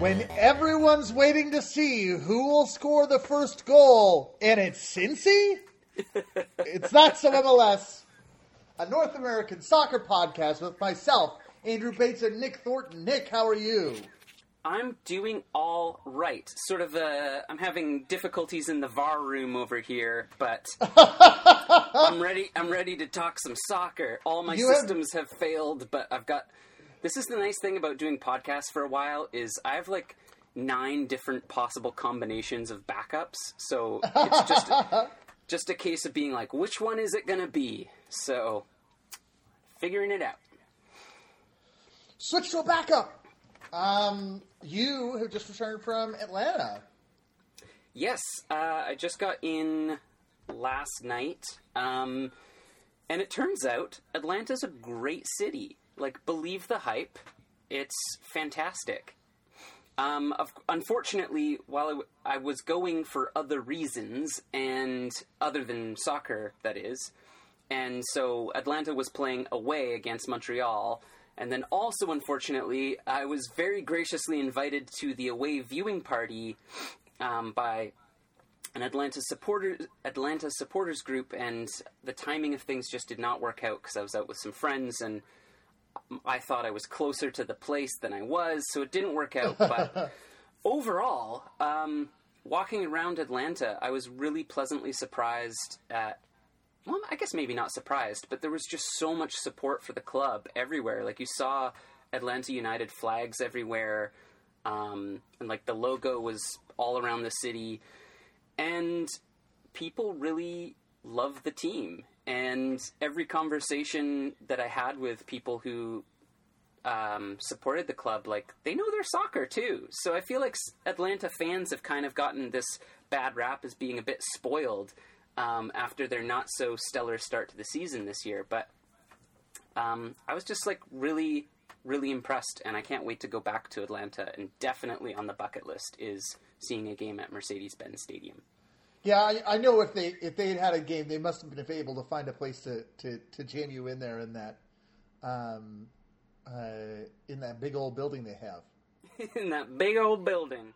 when everyone's waiting to see who will score the first goal, and it's Cincy? it's not some MLS, a North American soccer podcast with myself, Andrew Bates, and Nick Thornton. Nick, how are you? I'm doing all right. Sort of, uh, I'm having difficulties in the VAR room over here, but I'm ready. I'm ready to talk some soccer. All my You have- systems have... failed, but I've got. This is the nice thing about doing podcasts for a while is I have like nine different possible combinations of backups. So it's just just a case of being like, which one is it going to be? So figuring it out. Switch to a backup. Um, you have just returned from Atlanta. Yes, uh, I just got in last night, um, and it turns out Atlanta's a great city. Like, believe the hype, it's fantastic. Um, of, unfortunately, while I, w- I was going for other reasons, and other than soccer, that is, and so Atlanta was playing away against Montreal. And then also, unfortunately, I was very graciously invited to the away viewing party um, by an Atlanta supporter Atlanta supporters group, and the timing of things just did not work out because I was out with some friends, and I thought I was closer to the place than I was, so it didn't work out. But overall, um, walking around Atlanta, I was really pleasantly surprised at. Well, I guess maybe not surprised, but there was just so much support for the club everywhere. Like you saw Atlanta United flags everywhere, um, and like the logo was all around the city, and people really love the team. And every conversation that I had with people who um, supported the club, like they know their soccer too. So I feel like Atlanta fans have kind of gotten this bad rap as being a bit spoiled um, after their not so stellar start to the season this year. But um, I was just like really, really impressed, and I can't wait to go back to Atlanta. And definitely on the bucket list is seeing a game at Mercedes-Benz Stadium. Yeah, I, I know if they if they had had a game, they must have been able to find a place to, to, to jam you in there in that um, uh, in that big old building they have. in that big old building.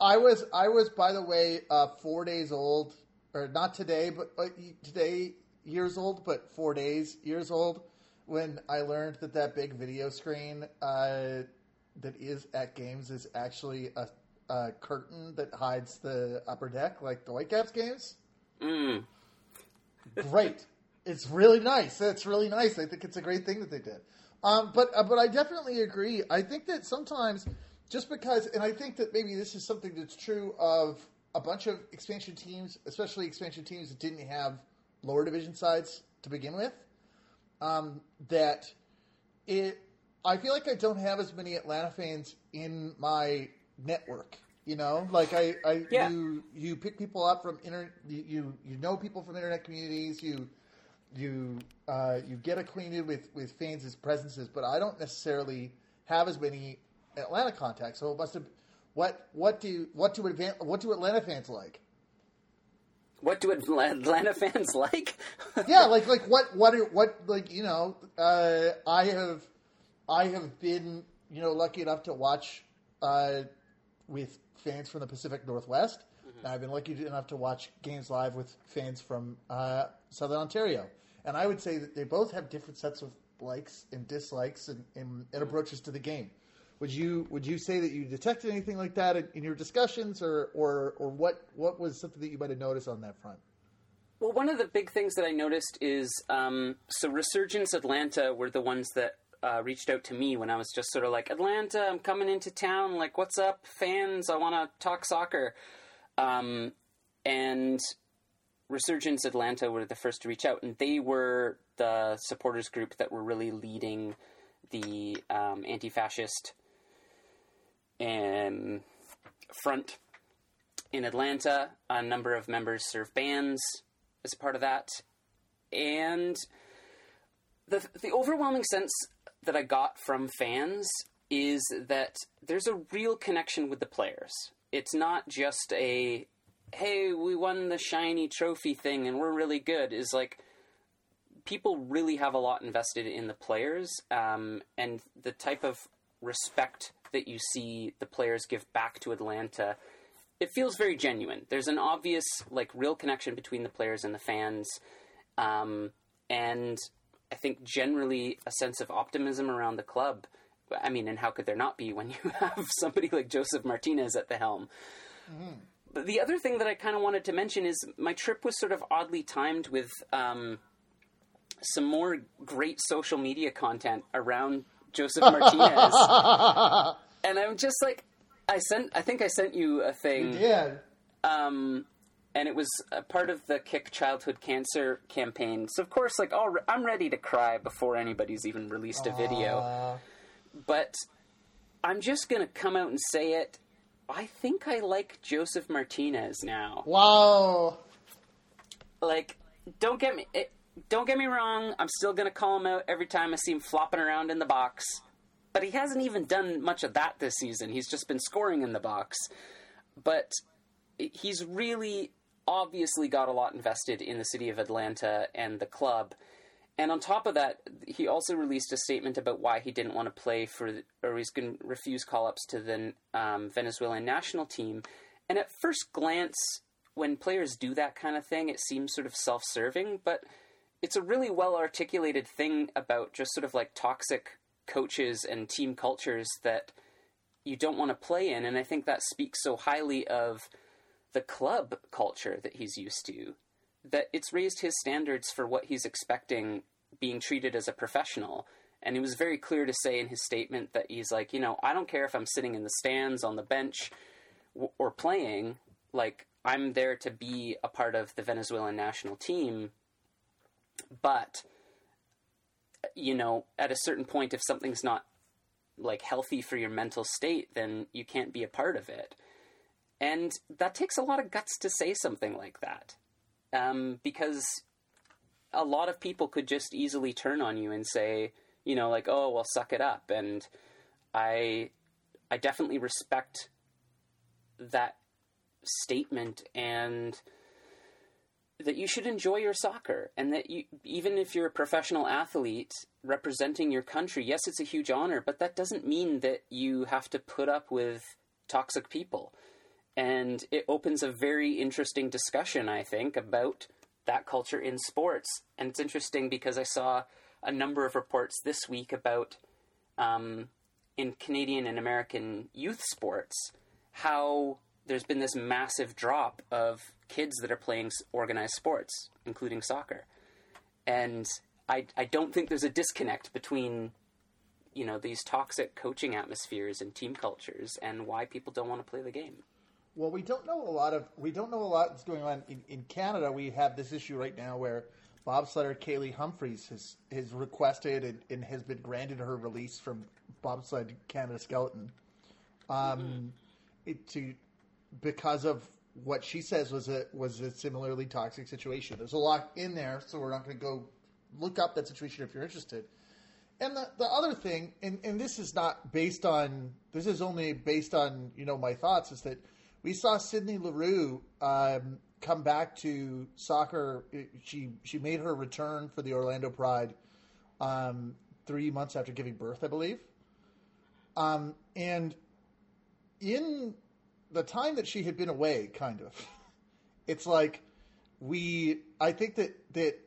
I was I was by the way uh, four days old, or not today, but uh, today years old, but four days years old when I learned that that big video screen uh, that is at games is actually a, a curtain that hides the upper deck, like the Whitecaps games. Mm. great. It's really nice. It's really nice. I think it's a great thing that they did. Um, but uh, but I definitely agree. I think that sometimes just because, and I think that maybe this is something that's true of a bunch of expansion teams, especially expansion teams that didn't have lower division sides to begin with. Um, that it, I feel like I don't have as many Atlanta fans in my network. You know, like I, I Yeah. you you pick people up from inter, you, you you know people from internet communities. You you uh, you get acquainted with with fans' presences, but I don't necessarily have as many Atlanta contacts. So it must have. What what do what do Advan- what do Atlanta fans like? What do Atlanta fans like? yeah, like like what what are, what like you know, uh, I have I have been you know lucky enough to watch uh, with fans from the Pacific Northwest. And I've been lucky enough to watch games live with fans from uh, Southern Ontario, and I would say that they both have different sets of likes and dislikes and, and, and approaches to the game. Would you would you say that you detected anything like that in, in your discussions, or, or or what what was something that you might have noticed on that front? Well, one of the big things that I noticed is um, so Resurgence Atlanta were the ones that uh, reached out to me when I was just sort of like, Atlanta, I'm coming into town. Like, what's up, fans? I want to talk soccer. Um, and Resurgence Atlanta were the first to reach out, and they were the supporters group that were really leading the um, anti fascist um, front in Atlanta. A number of members serve bands as part of that. And the, the overwhelming sense that I got from fans is that there's a real connection with the players. It's not just a, hey, we won the shiny trophy thing and we're really good. Is like, people really have a lot invested in the players um, and the type of respect that you see the players give back to Atlanta, it feels very genuine. There's an obvious, like, real connection between the players and the fans, um, and I think generally a sense of optimism around the club. I mean, and how could there not be when you have somebody like Josef Martinez at the helm? Mm-hmm. But the other thing that I kind of wanted to mention is my trip was sort of oddly timed with um, some more great social media content around Josef Martinez. and I'm just like, I sent, I think I sent you a thing. Yeah. Um, and it was a part of the Kick Childhood Cancer campaign. So of course, like, oh, I'm ready to cry before anybody's even released a video. Uh, But I'm just gonna come out and say it. I think I like Josef Martinez now. wow. Like, don't get me, it, don't get me wrong. I'm still gonna call him out every time I see him flopping around in the box. But he hasn't even done much of that this season. He's just been scoring in the box. But he's really obviously got a lot invested in the city of Atlanta and the club. And on top of that, he also released a statement about why he didn't want to play for, or he's going to refuse call ups to the um, Venezuelan national team. And at first glance, when players do that kind of thing, it seems sort of self serving, but it's a really well articulated thing about just sort of like toxic coaches and team cultures that you don't want to play in. And I think that speaks so highly of the club culture that he's used to that it's raised his standards for what he's expecting being treated as a professional. And he was very clear to say in his statement that he's like, you know, I don't care if I'm sitting in the stands, on the bench, w- or playing. Like, I'm there to be a part of the Venezuelan national team. But, you know, at a certain point, if something's not like healthy for your mental state, then you can't be a part of it. And that takes a lot of guts to say something like that um, because a lot of people could just easily turn on you and say, you know, like, oh, well, suck it up. And I, I definitely respect that statement and that you should enjoy your soccer and that you even if you're a professional athlete representing your country yes it's a huge honor but that doesn't mean that you have to put up with toxic people and it opens a very interesting discussion, I think, about that culture in sports. And it's interesting because I saw a number of reports this week about um, in Canadian and American youth sports how there's been this massive drop of kids that are playing organized sports, including soccer. And I, I don't think there's a disconnect between you know these toxic coaching atmospheres and team cultures and why people don't want to play the game. Well, we don't know a lot of we don't know a lot that's going on in, in Canada. We have this issue right now where bobsledder Kaillie Humphries has has requested and, and has been granted her release from bobsled Canada Skeleton, um, mm-hmm. it, to because of what she says was a was a similarly toxic situation. There's a lot in there, so we're not going to go look up that situation if you're interested. And the, the other thing, and, and this is not based on this is only based on you know my thoughts, is that we saw Sydney Leroux um, come back to soccer. She she made her return for the Orlando Pride um, three months after giving birth, I believe. Um, and in the time that she had been away, kind of, it's like we. I think that that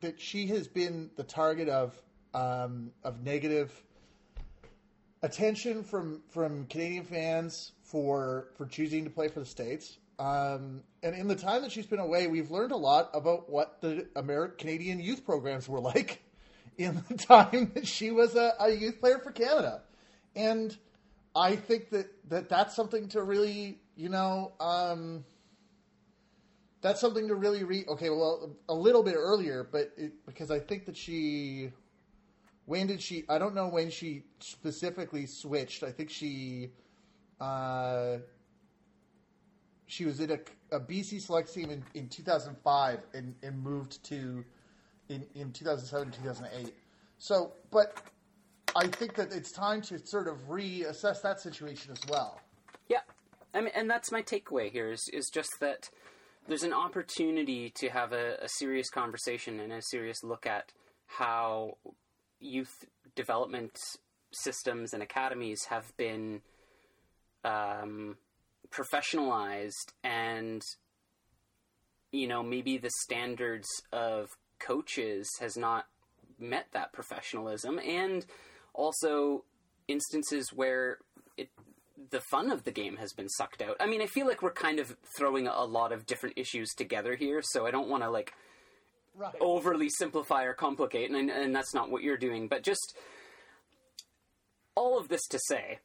that she has been the target of um, of negative attention from from Canadian fans for for choosing to play for the states. Um, and in the time that she's been away, we've learned a lot about what the American Canadian youth programs were like in the time that she was a, a youth player for Canada. And I think that, that that's something to really, you know, um, that's something to really read. Okay, well, a little bit earlier, but it, because I think that she, when did she? I don't know when she specifically switched. I think she uh, she was in a, a BC select team in, in 2005 and, and moved to in, in 2007 2008. So, but I think that it's time to sort of reassess that situation as well. Yeah, I mean, and that's my takeaway here is is just that there's an opportunity to have a, a serious conversation and a serious look at how youth development systems and academies have been um, professionalized and you know maybe the standards of coaches has not met that professionalism and also instances where it the fun of the game has been sucked out. I mean, I feel like we're kind of throwing a lot of different issues together here, so I don't want to like Right. overly simplify or complicate, and, and that's not what you're doing. But just all of this to say,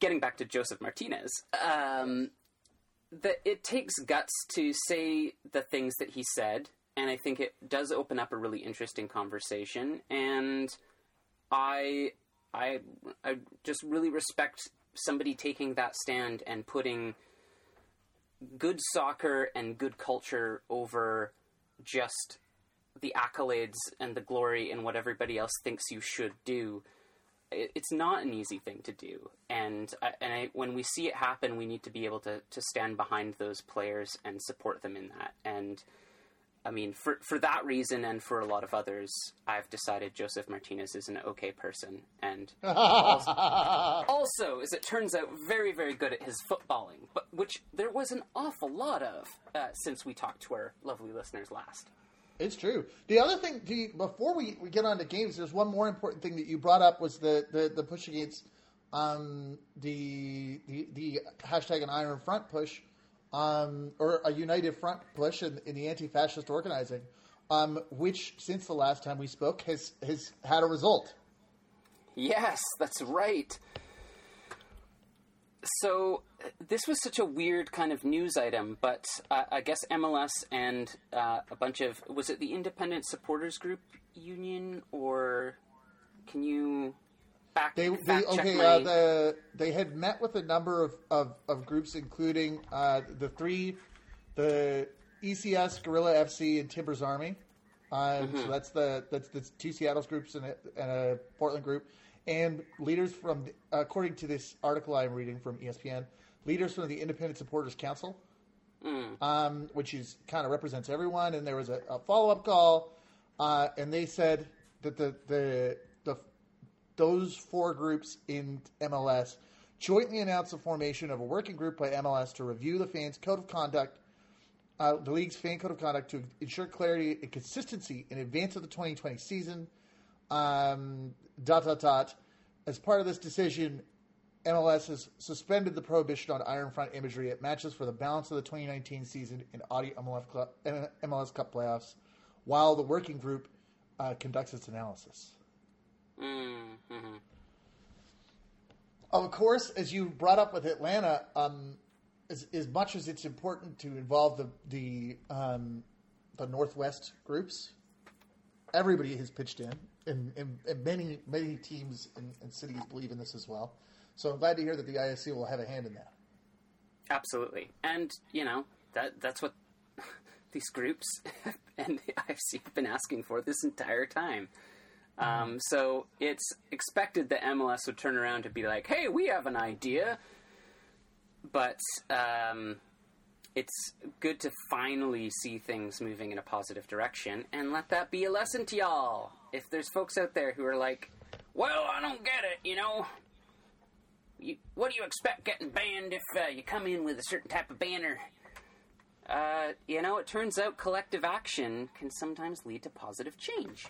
getting back to Josef Martinez, um, that it takes guts to say the things that he said, and I think it does open up a really interesting conversation. And I, I, I just really respect somebody taking that stand and putting good soccer and good culture over just the accolades and the glory and what everybody else thinks you should do. It, it's not an easy thing to do, and I, and I, when we see it happen, we need to be able to to stand behind those players and support them in that. And I mean, for for that reason and for a lot of others, I've decided Josef Martinez is an okay person, and also, as it turns out, very very good at his footballing, but which there was an awful lot of uh, since we talked to our lovely listeners last. It's true. The other thing, before we, we get on to games, there's one more important thing that you brought up was the, the, the push against um, the, the the hashtag an Iron Front push, um, or a united front push in, in the anti-fascist organizing, um, which since the last time we spoke has has had a result. Yes, that's right. So this was such a weird kind of news item, but uh, I guess MLS and uh, a bunch of was it the Independent Supporters Group Union or can you back, They, check okay. my Uh, the they had met with a number of, of, of groups, including uh, the three, the ECS, Gorilla FC, and Timbers Army. Um, So that's the that's the two Seattle's groups and a, and a Portland group, and leaders from the, according to this article I'm reading from ESPN, leaders from the Independent Supporters Council, um, which is kind of represents everyone. And there was a, a follow up call, uh, and they said that the the the those four groups in MLS jointly announced the formation of a working group by MLS to review the fans' code of conduct, uh, the league's fan code of conduct to ensure clarity and consistency in advance of the 2020 season. Um, dot dot dot. As part of this decision, MLS has suspended the prohibition on Iron Front imagery at matches for the balance of the 2019 season in Audi MLS, Club, MLS Cup playoffs, while the working group uh, conducts its analysis. Mm, mhm. Of course, as you brought up with Atlanta, um, as, as much as it's important to involve the the um, the Northwest groups, everybody has pitched in, and, and, and many many teams and, and cities believe in this as well. So I'm glad to hear that the ISC will have a hand in that. Absolutely, and you know that that's what these groups and the IFC have been asking for this entire time. Um, so it's expected that MLS would turn around to be like, "Hey, we have an idea," but um, it's good to finally see things moving in a positive direction, and let that be a lesson to y'all. If there's folks out there who are like, "Well, I don't get it," you know, you, what do you expect getting banned if uh, you come in with a certain type of banner? Uh, you know, it turns out collective action can sometimes lead to positive change.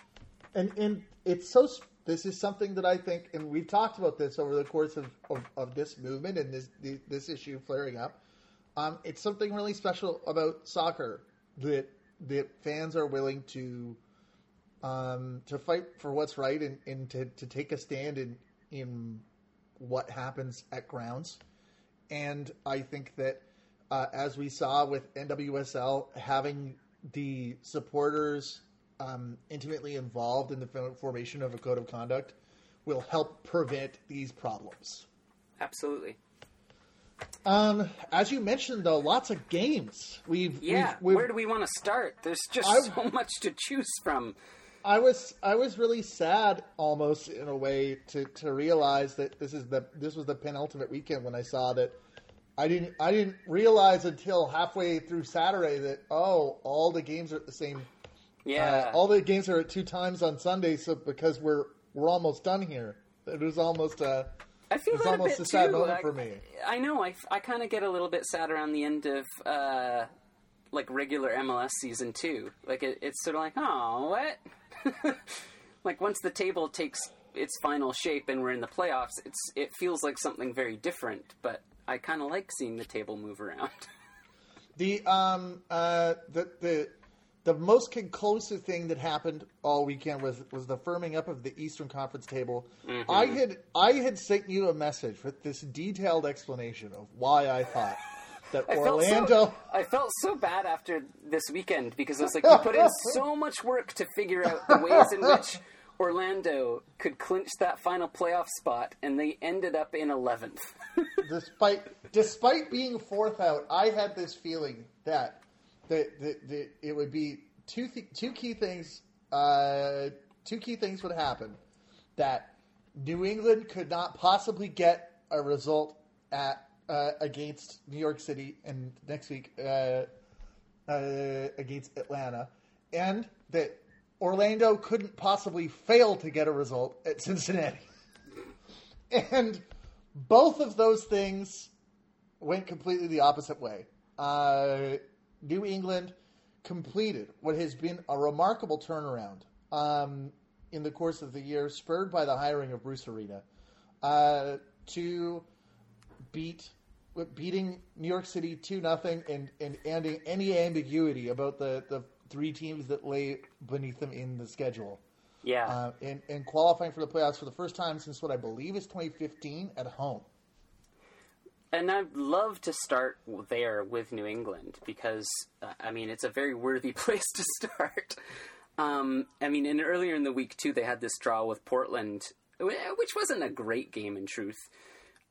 And and it's so. This is something that I think, and we've talked about this over the course of, of, of this movement and this this issue flaring up. Um, it's something really special about soccer that that fans are willing to um, to fight for what's right and, and to, to take a stand in in what happens at grounds. And I think that uh, as we saw with NWSL, having the supporters um, intimately involved in the formation of a code of conduct will help prevent these problems. Absolutely. Um, as you mentioned, though, lots of games. We've Yeah. We've, we've, Where do we want to start? There's just I- so much to choose from. I was I was really sad, almost in a way, to, to realize that this is the this was the penultimate weekend when I saw that. I didn't I didn't realize until halfway through Saturday that oh all the games are at the same Yeah. Uh, all the games are at two times on Sunday, so because we're we're almost done here. It was almost a. I feel It's almost a, bit a sad moment I, for me. I know. I, I kind of get a little bit sad around the end of uh, like regular MLS season two. Like it, it's sort of like, oh, what? like once the table takes its final shape and we're in the playoffs, it's it feels like something very different. But I kind of like seeing the table move around. The um uh the the the most conclusive thing that happened all weekend was was the firming up of the Eastern Conference table. Mm-hmm. I had I had sent you a message with this detailed explanation of why I thought that I felt Orlando. so, I felt so bad after this weekend because I was like, you put in so much work to figure out the ways in which Orlando could clinch that final playoff spot, and they ended up in eleventh. despite despite being fourth out, I had this feeling that the, the, the it would be two th- two key things. Uh, two key things would happen that New England could not possibly get a result at uh, against New York City and next week uh, uh, against Atlanta, and that Orlando couldn't possibly fail to get a result at Cincinnati. and both of those things went completely the opposite way. Uh, New England completed what has been a remarkable turnaround um, in the course of the year, spurred by the hiring of Bruce Arena, uh, to beat beating New York City two nothing and and ending any ambiguity about the the three teams that lay beneath them in the schedule. Yeah, Uh, and, and qualifying for the playoffs for the first time since what I believe is 2015 at home. And I'd love to start there with New England because uh, I mean it's a very worthy place to start. Um, I mean, and earlier in the week too, they had this draw with Portland, which wasn't a great game in truth.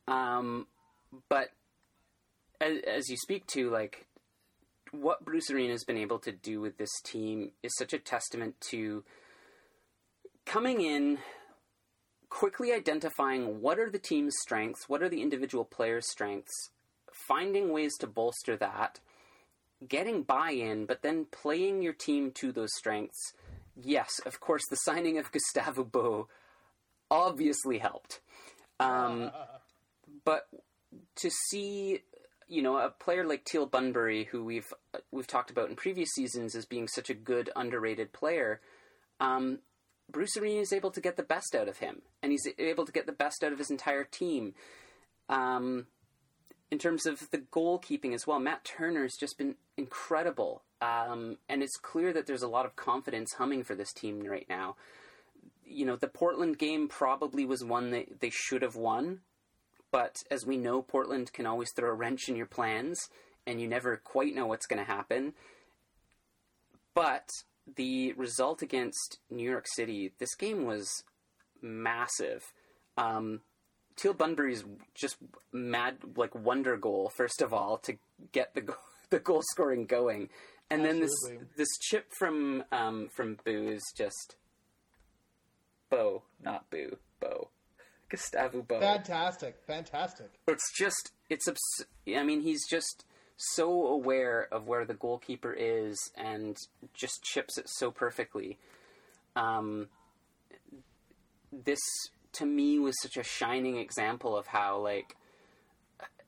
Um, but as, as you speak to, like what Bruce Arena has been able to do with this team is such a testament to coming in quickly identifying what are the team's strengths, what are the individual players' strengths, finding ways to bolster that, getting buy in, but then playing your team to those strengths. Yes, of course, the signing of Gustavo Bo obviously helped. Um, but to see, you know, a player like Teal Bunbury, who we've we've talked about in previous seasons as being such a good underrated player, um, Bruce Arena is able to get the best out of him, and he's able to get the best out of his entire team. Um, in terms of the goalkeeping as well, Matt Turner has just been incredible, um, and it's clear that there's a lot of confidence humming for this team right now. You know, the Portland game probably was one that they should have won, but as we know, Portland can always throw a wrench in your plans, and you never quite know what's going to happen. But the result against New York City, this game was massive. Um, Teal Bunbury's just mad, like wonder goal. First of all, to get the go- the goal scoring going, and then this this chip from um, from Boo is just Bo, not Boo, Bo, Gustavo Bo. Fantastic, fantastic. It's just it's abs- I mean, he's just so aware of where the goalkeeper is and just chips it so perfectly. Um, this to me was such a shining example of how like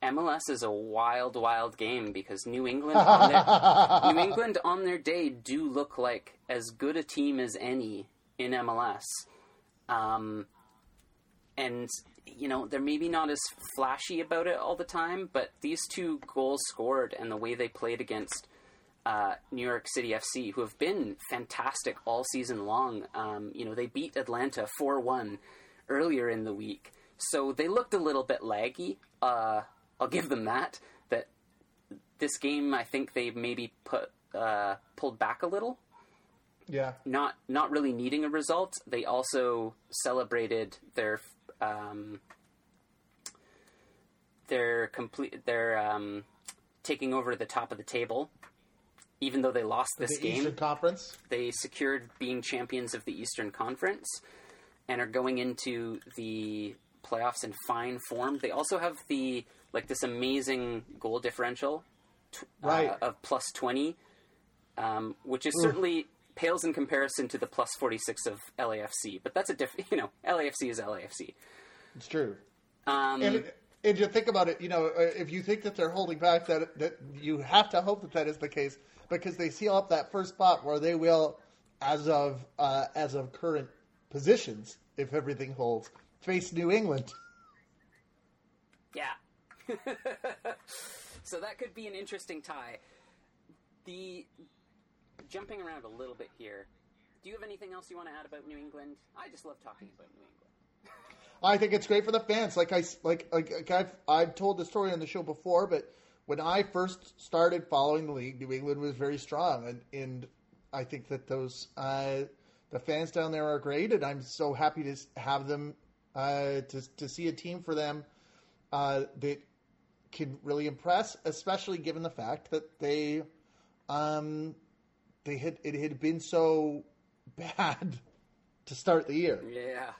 MLS is a wild, wild game because New England on their, New England on their day do look like as good a team as any in MLS. Um, and you know they're maybe not as flashy about it all the time, but these two goals scored and the way they played against uh, New York City FC, who have been fantastic all season long. Um, you know they beat Atlanta four one earlier in the week, so they looked a little bit laggy. Uh, I'll give them that. That this game, I think they maybe put uh, pulled back a little Yeah. not not really needing a result, they also celebrated their um, their complete their um, taking over the top of the table. Even though they lost this the game, Eastern Conference. they secured being champions of the Eastern Conference and are going into the playoffs in fine form. They also have the like this amazing goal differential tw- Right. uh, of plus twenty, um, which is certainly pales in comparison to the plus forty six of LAFC. But that's a different, you know, LAFC is LAFC. It's true. Um, And, and you think about it, you know, uh, if you think that they're holding back, that that you have to hope that that is the case because they seal up that first spot where they will, as of uh, as of current positions, if everything holds, face New England. Yeah. so that could be an interesting tie. The jumping around a little bit here. Do you have anything else you want to add about New England? I just love talking about New England. I think it's great for the fans. Like I like like, like I've I've told the story on the show before, but when I first started following the league, New England was very strong, and and I think that those uh, the fans down there are great, and I'm so happy to have them uh, to to see a team for them uh, that can really impress, especially given the fact that they um they had it had been so bad to start the year Yeah.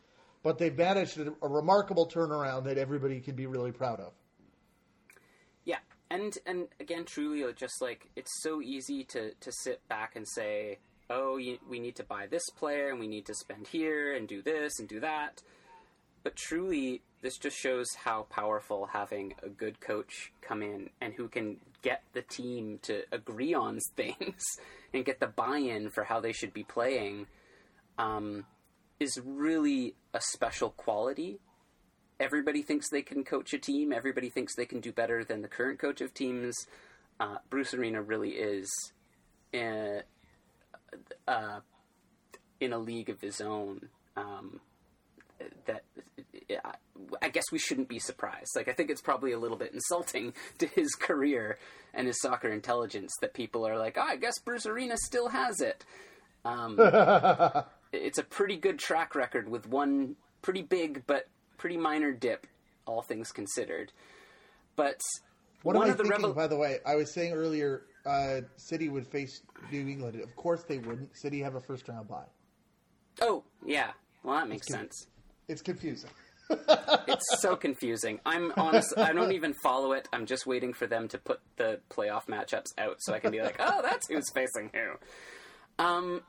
but they've managed a, a remarkable turnaround that everybody can be really proud of. Yeah, and and again, truly, just like it's so easy to to sit back and say, "Oh, you, we need to buy this player, and we need to spend here, and do this, and do that." But truly, this just shows how powerful having a good coach come in and who can get the team to agree on things and get the buy-in for how they should be playing um, is really a special quality everybody thinks they can coach a team. Everybody thinks they can do better than the current coach of teams. Uh, Bruce Arena really is in, uh, in a league of his own. Um, that I guess we shouldn't be surprised. Like I think it's probably a little bit insulting to his career and his soccer intelligence that people are like, oh, I guess Bruce Arena still has it. Um, it's a pretty good track record with one pretty big but pretty minor dip, all things considered. But What one am I of the thinking, revel- by the way? I was saying earlier, uh, City would face New England. Of course they wouldn't. City have a first round bye. oh yeah, well that makes good. sense. It's confusing. It's so confusing. I'm honest. I don't even follow it. I'm just waiting for them to put the playoff matchups out so I can be like, oh, that's who's facing who. Um,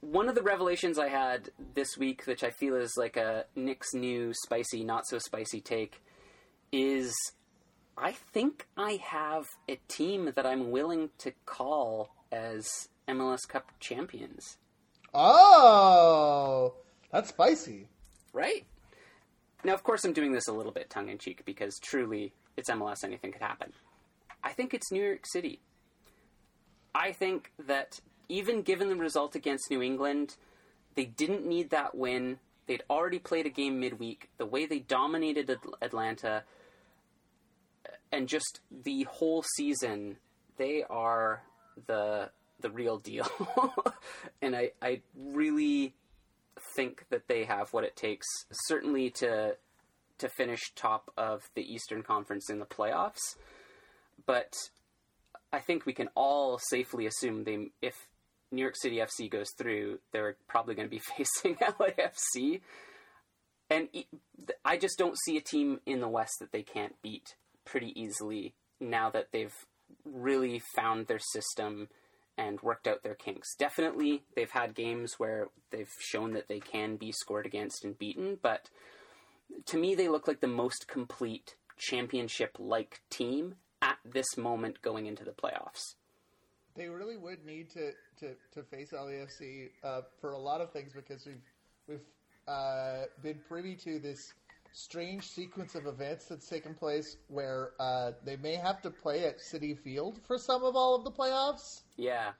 one of the revelations I had this week, which I feel is like a Nick's new spicy, not so spicy take, is I think I have a team that I'm willing to call as MLS Cup champions. Oh, that's spicy. right? Now, of course, I'm doing this a little bit tongue in cheek because truly, it's MLS, anything could happen. I think it's New York City. I think that even given the result against New England, they didn't need that win. They'd already played a game midweek. The way they dominated At- Atlanta uh, and just the whole season, they are the the real deal. and I, I really think that they have what it takes, certainly to to finish top of the Eastern Conference in the playoffs. But I think we can all safely assume they, if New York City FC goes through, they're probably going to be facing LAFC. And I just don't see a team in the West that they can't beat pretty easily now that they've really found their system and worked out their kinks. Definitely, they've had games where they've shown that they can be scored against and beaten, but to me, they look like the most complete championship like team at this moment going into the playoffs. They really would need to, to, to face LAFC uh, for a lot of things because we've we've uh, been privy to this strange sequence of events that's taken place where uh, they may have to play at Citi Field for some of all of the playoffs. Yeah.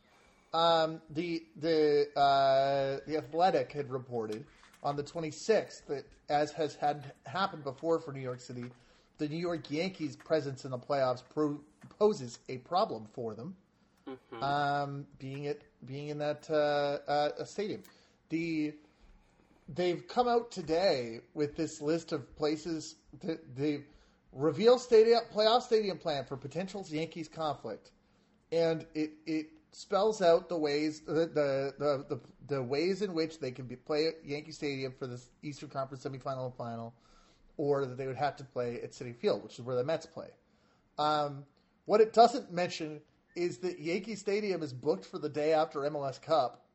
Um, the the uh, the Athletic had reported on the 26th that, as has had happened before for New York City, the New York Yankees' presence in the playoffs pro- poses a problem for them. Um, being it being in that uh, uh, stadium, the they've come out today with this list of places that they reveal stadium playoff stadium plan for potential Yankees conflict, and it it spells out the ways the the the, the, the ways in which they can be, play at Yankee Stadium for the Eastern Conference semifinal and final, or that they would have to play at Citi Field, which is where the Mets play. Um, what it doesn't mention is that Yankee Stadium is booked for the day after MLS Cup.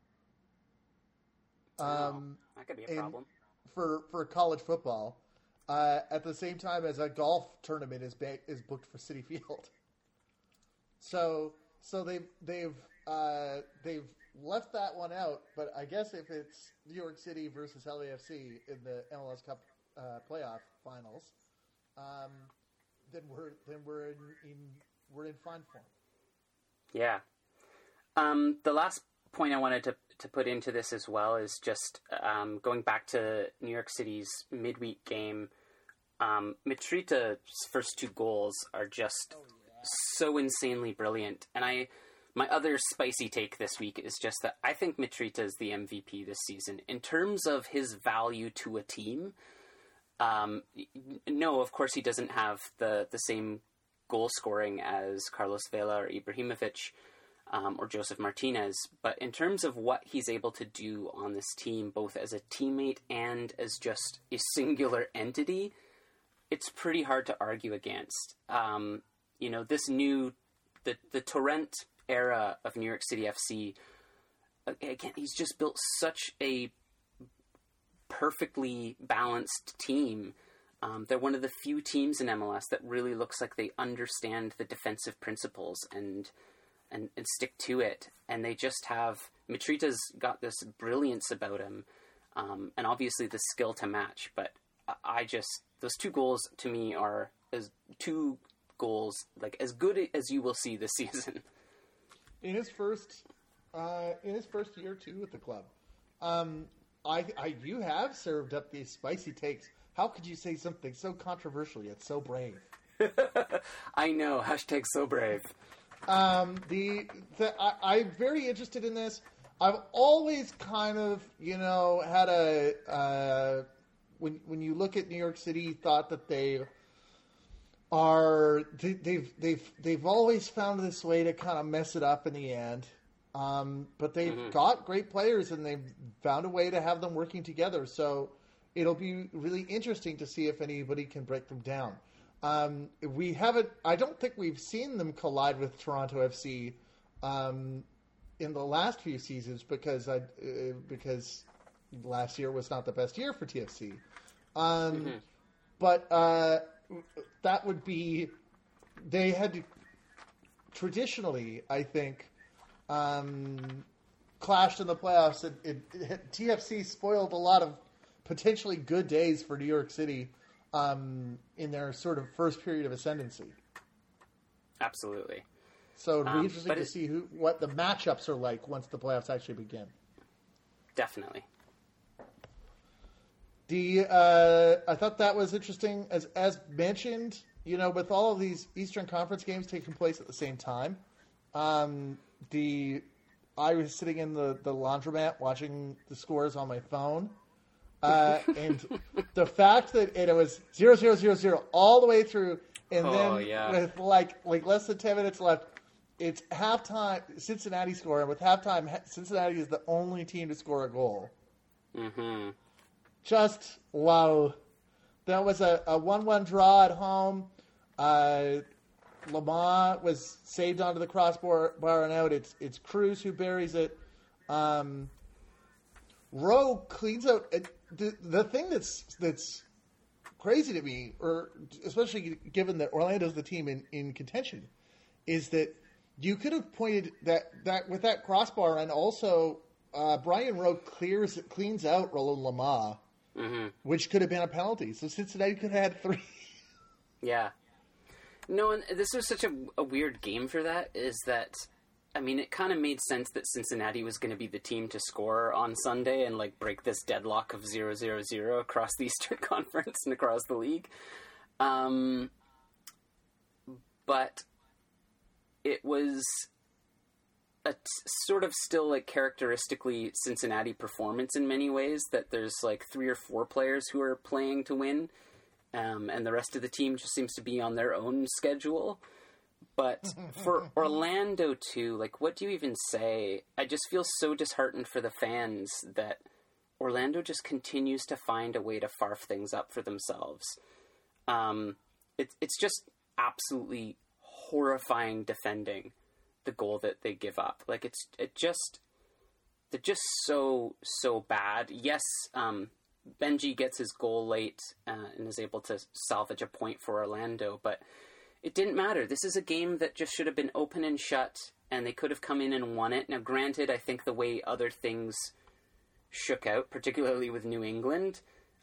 Um, that could be a problem. for for college football. uh, at the same time as a golf tournament is ba- is booked for Citi Field. So so they've they've uh, they've left that one out, but I guess if it's New York City versus LAFC in the MLS Cup uh, playoff finals, um, then we're then we're in, in we're in fine form. Yeah. Um, the last point I wanted to to put into this as well is just um, going back to New York City's midweek game. Um, Mitrita's first two goals are just so insanely brilliant, and I my other spicy take this week is just that I think Mitrita is the MVP this season in terms of his value to a team. Um, no, of course he doesn't have the the same goal scoring as Carlos Vela or Ibrahimovic um, or Josef Martinez, but in terms of what he's able to do on this team, both as a teammate and as just a singular entity, it's pretty hard to argue against. Um, you know, this new the the Torrent era of New York City FC. Again, he's just built such a perfectly balanced team. Um, they're one of the few teams in MLS that really looks like they understand the defensive principles and and, and stick to it. And they just have Mitrita's got this brilliance about him, um, and obviously the skill to match. But I just those two goals to me are as two goals like as good as you will see this season. In his first, uh, in his first year too with the club, um, I, I you have served up these spicy takes. How could you say something so controversial yet so brave? I know. Hashtag so brave. Um, the, the I, I'm very interested in this. I've always kind of, you know, had a uh, when when you look at New York City, thought that they are they, they've they've they've always found this way to kind of mess it up in the end. Um, but they've Mm-hmm. got great players and they've found a way to have them working together. So it'll be really interesting to see if anybody can break them down. Um, we haven't. I don't think we've seen them collide with Toronto FC um, in the last few seasons because I, uh, because last year was not the best year for TFC. Um, But uh, that would be they had to, traditionally, I think, um, clashed in the playoffs. And it, it, TFC spoiled a lot of potentially good days for New York City um, in their sort of first period of ascendancy. Absolutely. So it'll be Um, interesting to it- see who what the matchups are like once the playoffs actually begin. Definitely. The uh, I thought that was interesting as as mentioned. You know, with all of these Eastern Conference games taking place at the same time, um, the I was sitting in the the laundromat watching the scores on my phone, uh, and the fact that it was zero zero zero zero all the way through, and Oh, then yeah. with like like less than ten minutes left. It's halftime. Cincinnati score, and with halftime, Cincinnati is the only team to score a goal hmm just wow. That was a, a 1 1 draw at home. Uh, Lamah was saved onto the crossbar bar and out. It's it's Cruz who buries it. Um, Rowe cleans out it, the the thing that's that's crazy to me, or especially given that Orlando's the team in, in contention, is that you could have pointed that that with that crossbar and also uh, Brian Rowe clears cleans out Roland Lamah, hmm which could have been a penalty. So Cincinnati could have had three. Yeah. No, and this was such a, a weird game for that. Is that, I mean, it kind of made sense that Cincinnati was going to be the team to score on Sunday and like break this deadlock of 0-0-0 across the Eastern Conference and across the league. Um, but it was a t- sort of still like characteristically Cincinnati performance in many ways that there's like three or four players who are playing to win um, and the rest of the team just seems to be on their own schedule. But for Orlando too, like what do you even say? I just feel so disheartened for the fans that Orlando just continues to find a way to farf things up for themselves. Um, it's it's just absolutely horrifying defending the goal that they give up. Like it's it just they're just so so bad. Yes, um, Benji gets his goal late uh, and is able to salvage a point for Orlando, but it didn't matter. This is a game that just should have been open and shut, and they could have come in and won it. Now, granted, I think the way other things shook out, particularly with New England,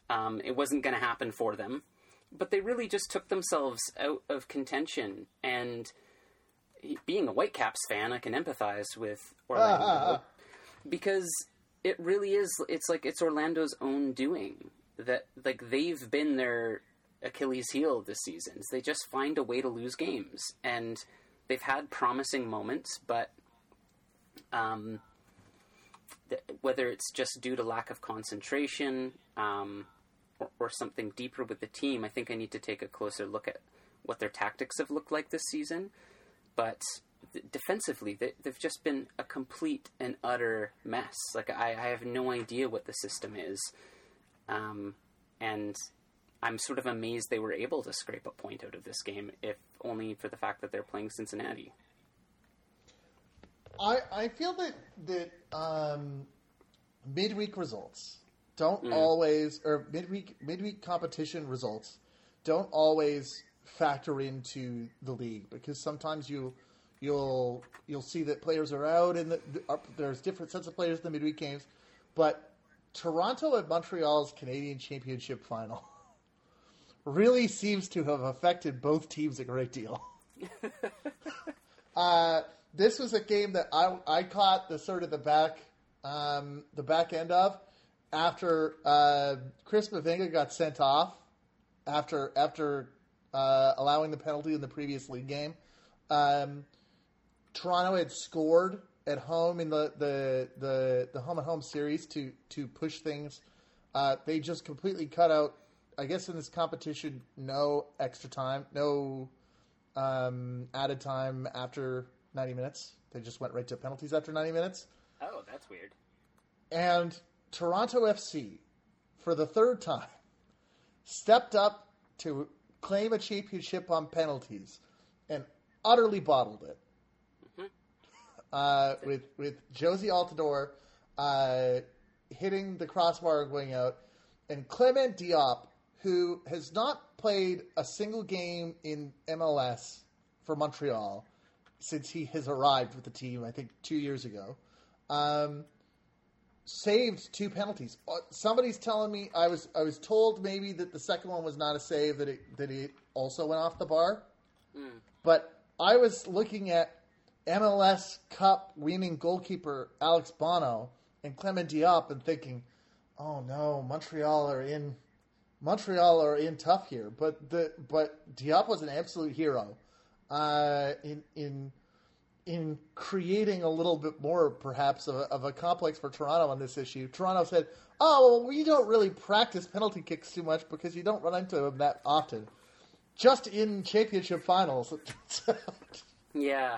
um, it wasn't going to happen for them. But they really just took themselves out of contention. And being a Whitecaps fan, I can empathize with Orlando because it really is. It's like it's Orlando's own doing that. Like they've been their Achilles heel this season. They just find a way to lose games, and they've had promising moments, but um, th- whether it's just due to lack of concentration um, or, or something deeper with the team, I think I need to take a closer look at what their tactics have looked like this season. But defensively, they, they've just been a complete and utter mess. Like I, I have no idea what the system is, um, and I'm sort of amazed they were able to scrape a point out of this game, if only for the fact that they're playing Cincinnati. I, I feel that that um, midweek results don't always, or midweek midweek competition results don't always factor into the league because sometimes you you'll you'll see that players are out and the, the, there's different sets of players in the midweek games, but Toronto and Montreal's Canadian Championship final really seems to have affected both teams a great deal. uh, this was a game that I, I caught the sort of the back um, the back end of after uh, Chris Mavinga got sent off after after uh, allowing the penalty in the previous league game. Um, Toronto had scored at home in the, the, the, the home and home series to to push things. Uh, they just completely cut out. I guess in this competition, no extra time, no um, added time after 90 minutes. They just went right to penalties after 90 minutes. Oh, that's weird. And Toronto FC, for the third time, stepped up to claim a championship on penalties and utterly bottled it. Uh, with with Jozy Altidore uh, hitting the crossbar and going out, and Clement Diop, who has not played a single game in MLS for Montreal since he has arrived with the team, I think two years ago, um, saved two penalties. Uh, Somebody's telling me I was I was told maybe that the second one was not a save that it that it also went off the bar, but I was looking at MLS Cup winning goalkeeper Alex Bono and Clement Diop and thinking, oh no, Montreal are in Montreal are in tough here. But the but Diop was an absolute hero uh, in in in creating a little bit more perhaps of a, of a complex for Toronto on this issue. Toronto said, "Oh, well, we don't really practice penalty kicks too much because you don't run into them that often." Just in championship finals. Yeah,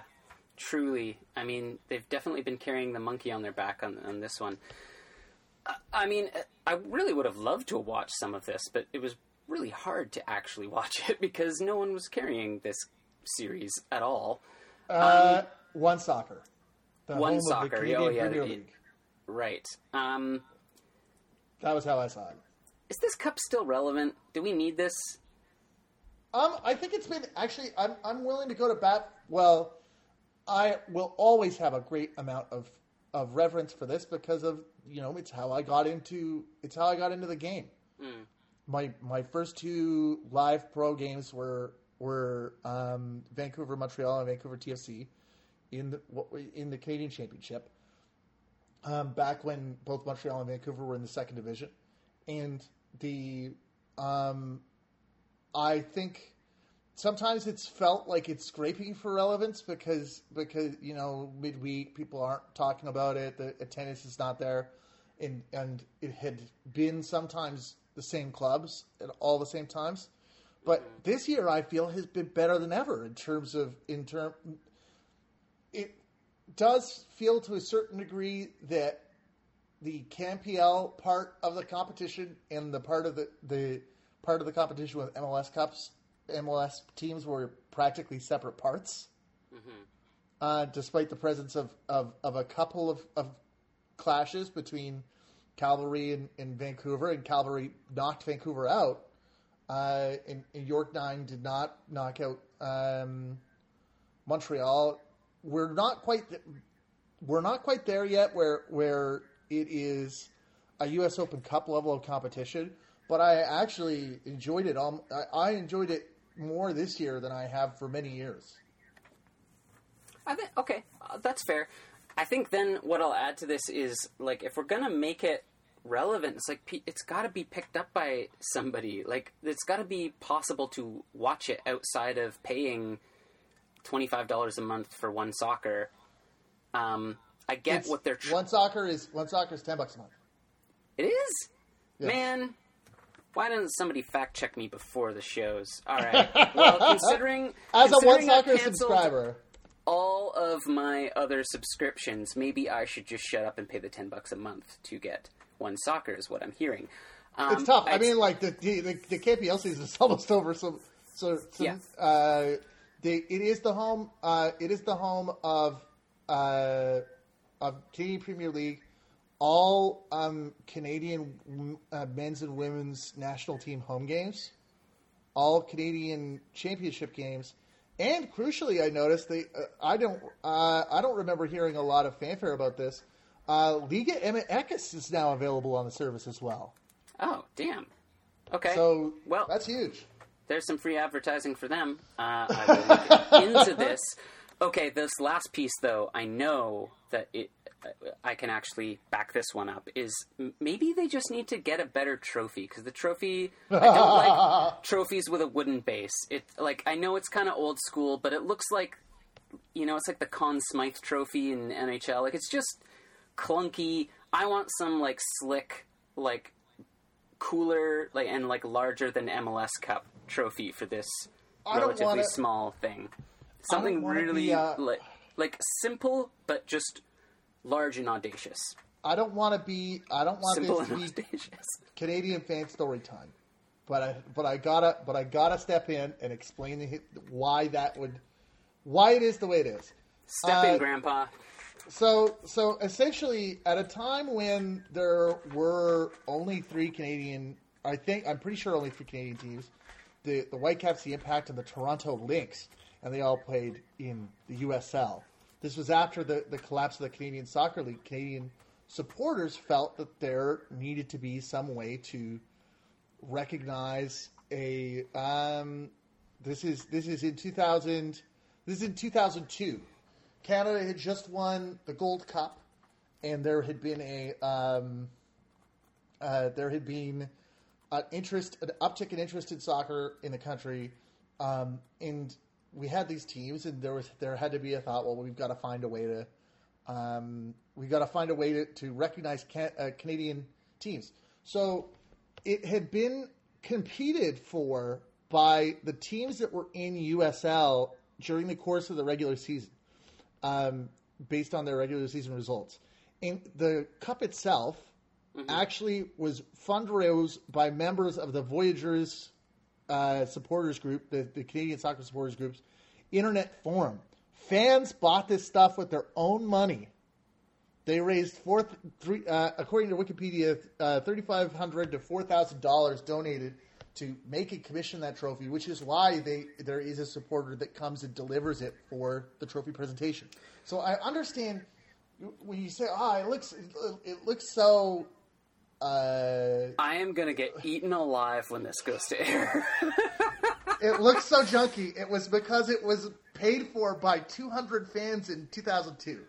truly. I mean, they've definitely been carrying the monkey on their back on on this one. I- mean, I really would have loved to watch some of this, but it was really hard to actually watch it because no one was carrying this series at all. uh, one soccer. The One home of the Soccer, Canadian oh, yeah, Premier the- League. Right. Um, That was how I saw it. is this cup still relevant? Do we need this? Um, I think it's been actually. I'm I'm willing to go to bat. Well, I will always have a great amount of of reverence for this because of you know it's how I got into it's how I got into the game. My my first two live pro games were were um, Vancouver Montreal and Vancouver TFC in the in the Canadian Championship. Um, back when both Montreal and Vancouver were in the second division, and the um, I think sometimes it's felt like it's scraping for relevance because because you know midweek people aren't talking about it, the attendance is not there, and and it had been sometimes the same clubs at all the same times, but this year I feel has been better than ever in terms of in term. It does feel to a certain degree that the CAMPL part of the competition and the part of the, the part of the competition with MLS Cups, MLS teams were practically separate parts. Uh, despite the presence of, of, of a couple of, of clashes between Cavalry and, in Vancouver, and Cavalry knocked Vancouver out. Uh, and, and York Nine did not knock out um, Montreal. We're not quite th- we're not quite there yet, where where it is a U.S. Open Cup level of competition. But I actually enjoyed it. Um, I, I enjoyed it more this year than I have for many years. I think okay, uh, that's fair. I think then what I'll add to this is like if we're gonna make it relevant, it's like it's got to be picked up by somebody. Like it's got to be possible to watch it outside of paying twenty five dollars a month for one soccer. Um, I get It's- what they're tr- one soccer is one soccer is ten bucks a month. It is? Yeah. Man, why didn't somebody fact check me before the shows? All right. Well, considering As a one soccer subscriber, all of my other subscriptions, maybe I should just shut up and pay the ten bucks a month to get one soccer. Is what I'm hearing. Um, it's tough. I I'd- mean, like the the, the, the KPL season is almost over. So so, so Yeah. uh, they it is the home. Uh, it is the home of uh, of Canadian Premier League. All um, Canadian uh, men's and women's national team home games, all Canadian championship games, and crucially, I noticed they. Uh, I don't. Uh, I don't remember hearing a lot of fanfare about this. Uh, Liga MX is now available on the service as well. oh, damn. Okay. So well, that's huge. there's some free advertising for them. Uh, I will look into this. Okay, this last piece, though, I know that it. I can actually back this one up. Is maybe they just need to get a better trophy because the trophy I don't like trophies with a wooden base. It like I know it's kind of old school, but it looks like you know it's like the Conn Smythe Trophy in NHL. Like it's just clunky. I want some like slick, like cooler, like and like larger than MLS Cup trophy for this I relatively wanna- small thing. Something really be, uh, like like simple but just large and audacious. I don't want to be. I don't want Simple this to be audacious. Canadian fan story time. But I but I gotta but I gotta step in and explain the, why that would why it is the way it is. Step Uh, in, Grandpa. So so essentially, at a time when there were only three Canadian, I think I'm pretty sure only three Canadian teams, the the Whitecaps, the Impact, and the Toronto Lynx, and they all played in the USL. This was after the the collapse of the Canadian Soccer League. Canadian supporters felt that there needed to be some way to recognize a um, this is this is in 2000 this is in 2002 canada had just won the gold cup and there had been a um, uh, there had been an interest an uptick in interest in soccer in the country um, and we had these teams and there was there had to be a thought well we've got to find a way to um, we got to find a way to, to recognize can, uh, Canadian teams. So it had been competed for by the teams that were in USL during the course of the regular season, um, based on their regular season results. And the cup itself actually was fundraised by members of the Voyageurs uh, supporters group, the, the Canadian soccer supporters group's internet forum. Fans bought this stuff with their own money. They raised four, three, uh, according to Wikipedia, uh, thirty-five hundred to four thousand dollars donated to make and commission that trophy, which is why they there is a supporter that comes and delivers it for the trophy presentation. So I understand when you say, "Ah, it looks it looks so." Uh, I am gonna get eaten alive when this goes to air. it looks so junky. It was because it was paid for by 200 fans in 2002.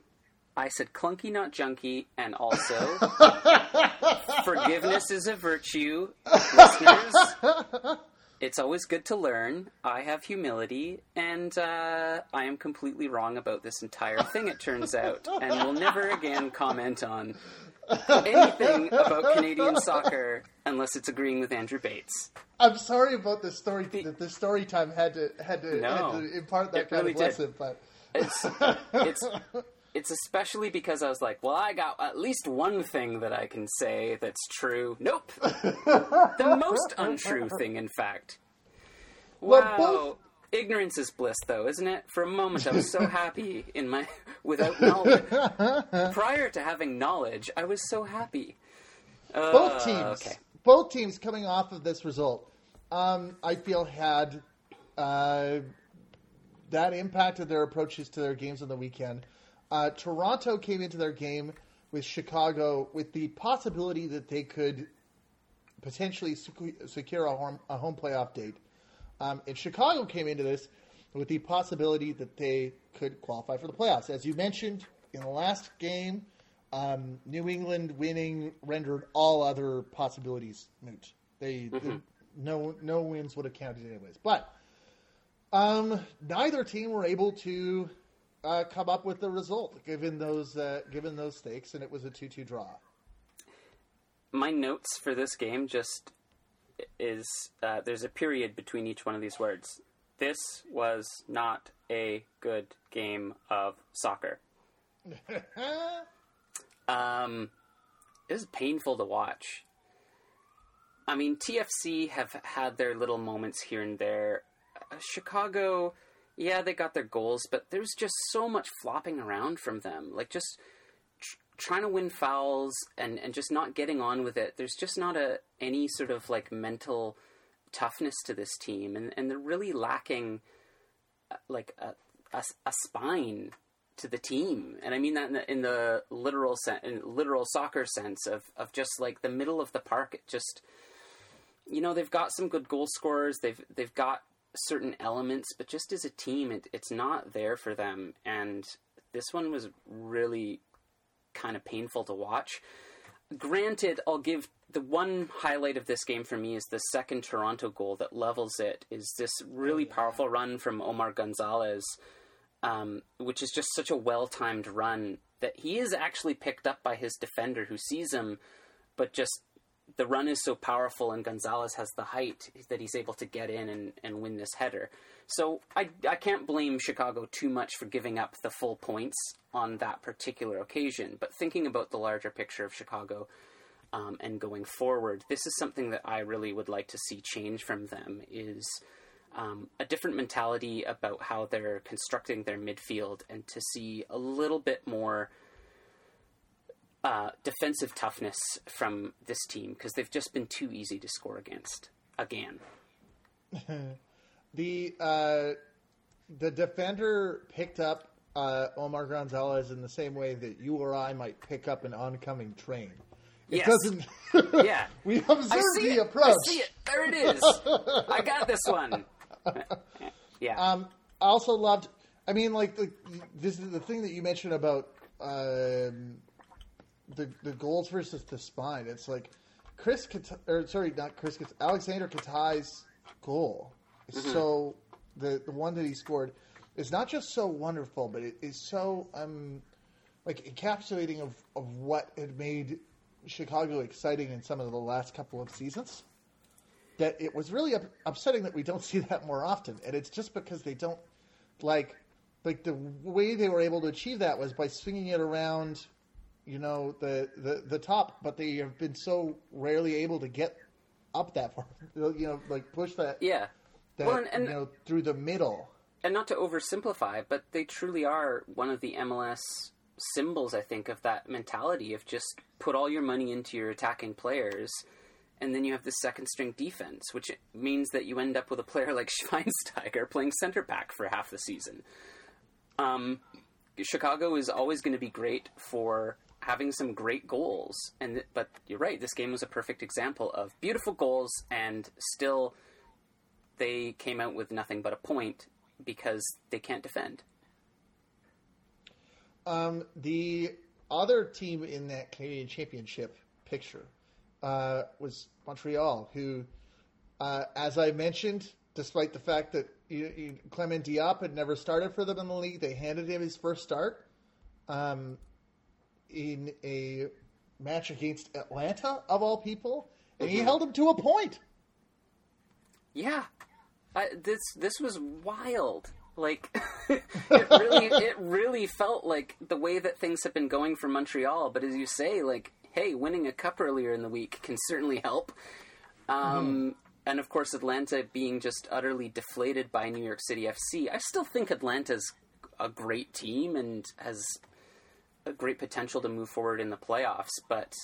I said clunky, not junky, and also forgiveness is a virtue. Listeners, it's always good to learn. I have humility, and uh, I am completely wrong about this entire thing, it turns out, and will never again comment on anything about Canadian soccer unless it's agreeing with Andrew Bates. I'm sorry about the story. That the story time had to had to, No. had to impart that kind really of did. lesson, but It's it's it's especially because I was like, well, I got at least one thing that I can say that's true. Nope, the most untrue thing, in fact. Well, Wow. both- Ignorance is bliss, though, isn't it? For a moment, I was so happy in my without knowledge. Prior to having knowledge, I was so happy. both teams, okay. both teams coming off of this result, um, I feel had uh, that impacted their approaches to their games on the weekend. Uh, Toronto came into their game with Chicago with the possibility that they could potentially secure a home, a home playoff date. Um, and Chicago came into this with the possibility that they could qualify for the playoffs. As you mentioned in the last game, um, New England winning rendered all other possibilities moot. They, they no no wins would have counted anyways. But um, neither team were able to uh, come up with the result given those uh, given those stakes, and it was a two two draw. My notes for this game just is uh, there's a period between each one of these words. This was not a good game of soccer. Um, it was painful to watch. I mean, TFC have had their little moments here and there. Uh, Chicago, yeah, they got their goals, but there's just so much flopping around from them. Like just trying to win fouls and and just not getting on with it. There's just not a any sort of like mental toughness to this team, and and they're really lacking uh, like a, a, a spine to the team, and I mean that in the, in the literal sen- in literal soccer sense of of just like the middle of the park. It just you know they've got some good goal scorers. They've they've got certain elements, but just as a team, it, it's not there for them. And this one was really kind of painful to watch. Granted, I'll give the one highlight of this game for me is the second Toronto goal that levels it. Is this really powerful run from Omar Gonzalez, um, which is just such a well timed run that he is actually picked up by his defender who sees him, but just the run is so powerful and Gonzalez has the height that he's able to get in and, and win this header. So I, I can't blame Chicago too much for giving up the full points on that particular occasion. But thinking about the larger picture of Chicago um, and going forward, this is something that I really would like to see change from them is um, a different mentality about how they're constructing their midfield and to see a little bit more uh, defensive toughness from this team because they've just been too easy to score against again. The uh, the defender picked up uh, Omar Gonzalez in the same way that you or I might pick up an oncoming train. It Yes. doesn't. Yeah. we I observed the it. approach. I see it. There it is. I got this one. Yeah. Um, I also loved. I mean, like the this is the thing that you mentioned about um, the the goals versus the spine. It's like Chris, Kata- or sorry, not Chris, Kata- Alexander Katai's goal. is So the the one that he scored is not just so wonderful, but it is so um like encapsulating of of what had made Chicago exciting in some of the last couple of seasons that it was really up- upsetting that we don't see that more often, and it's just because they don't like like the way they were able to achieve that was by swinging it around, you know, the the, the top, but they have been so rarely able to get up that far, you know, like push that yeah. that Well, and- and- you know through the middle. and not to oversimplify, but they truly are one of the MLS symbols, I think, of that mentality of just put all your money into your attacking players, and then you have the second string defense, which means that you end up with a player like Schweinsteiger playing center back for half the season. Um, Chicago is always going to be great for having some great goals, and but you're right. This game was a perfect example of beautiful goals, and still they came out with nothing but a point because they can't defend. Um, the other team in that Canadian Championship picture uh, was Montreal, who, uh, as I mentioned, despite the fact that you, you, Clement Diop had never started for them in the league, they handed him his first start um, in a match against Atlanta, of all people, and he held him to a point. Yeah, I, this this was wild. Like it really it really felt like the way that things have been going for Montreal. But as you say, like hey, winning a cup earlier in the week can certainly help. Um, And of course, Atlanta being just utterly deflated by New York City FC. I still think Atlanta's a great team and has a great potential to move forward in the playoffs. But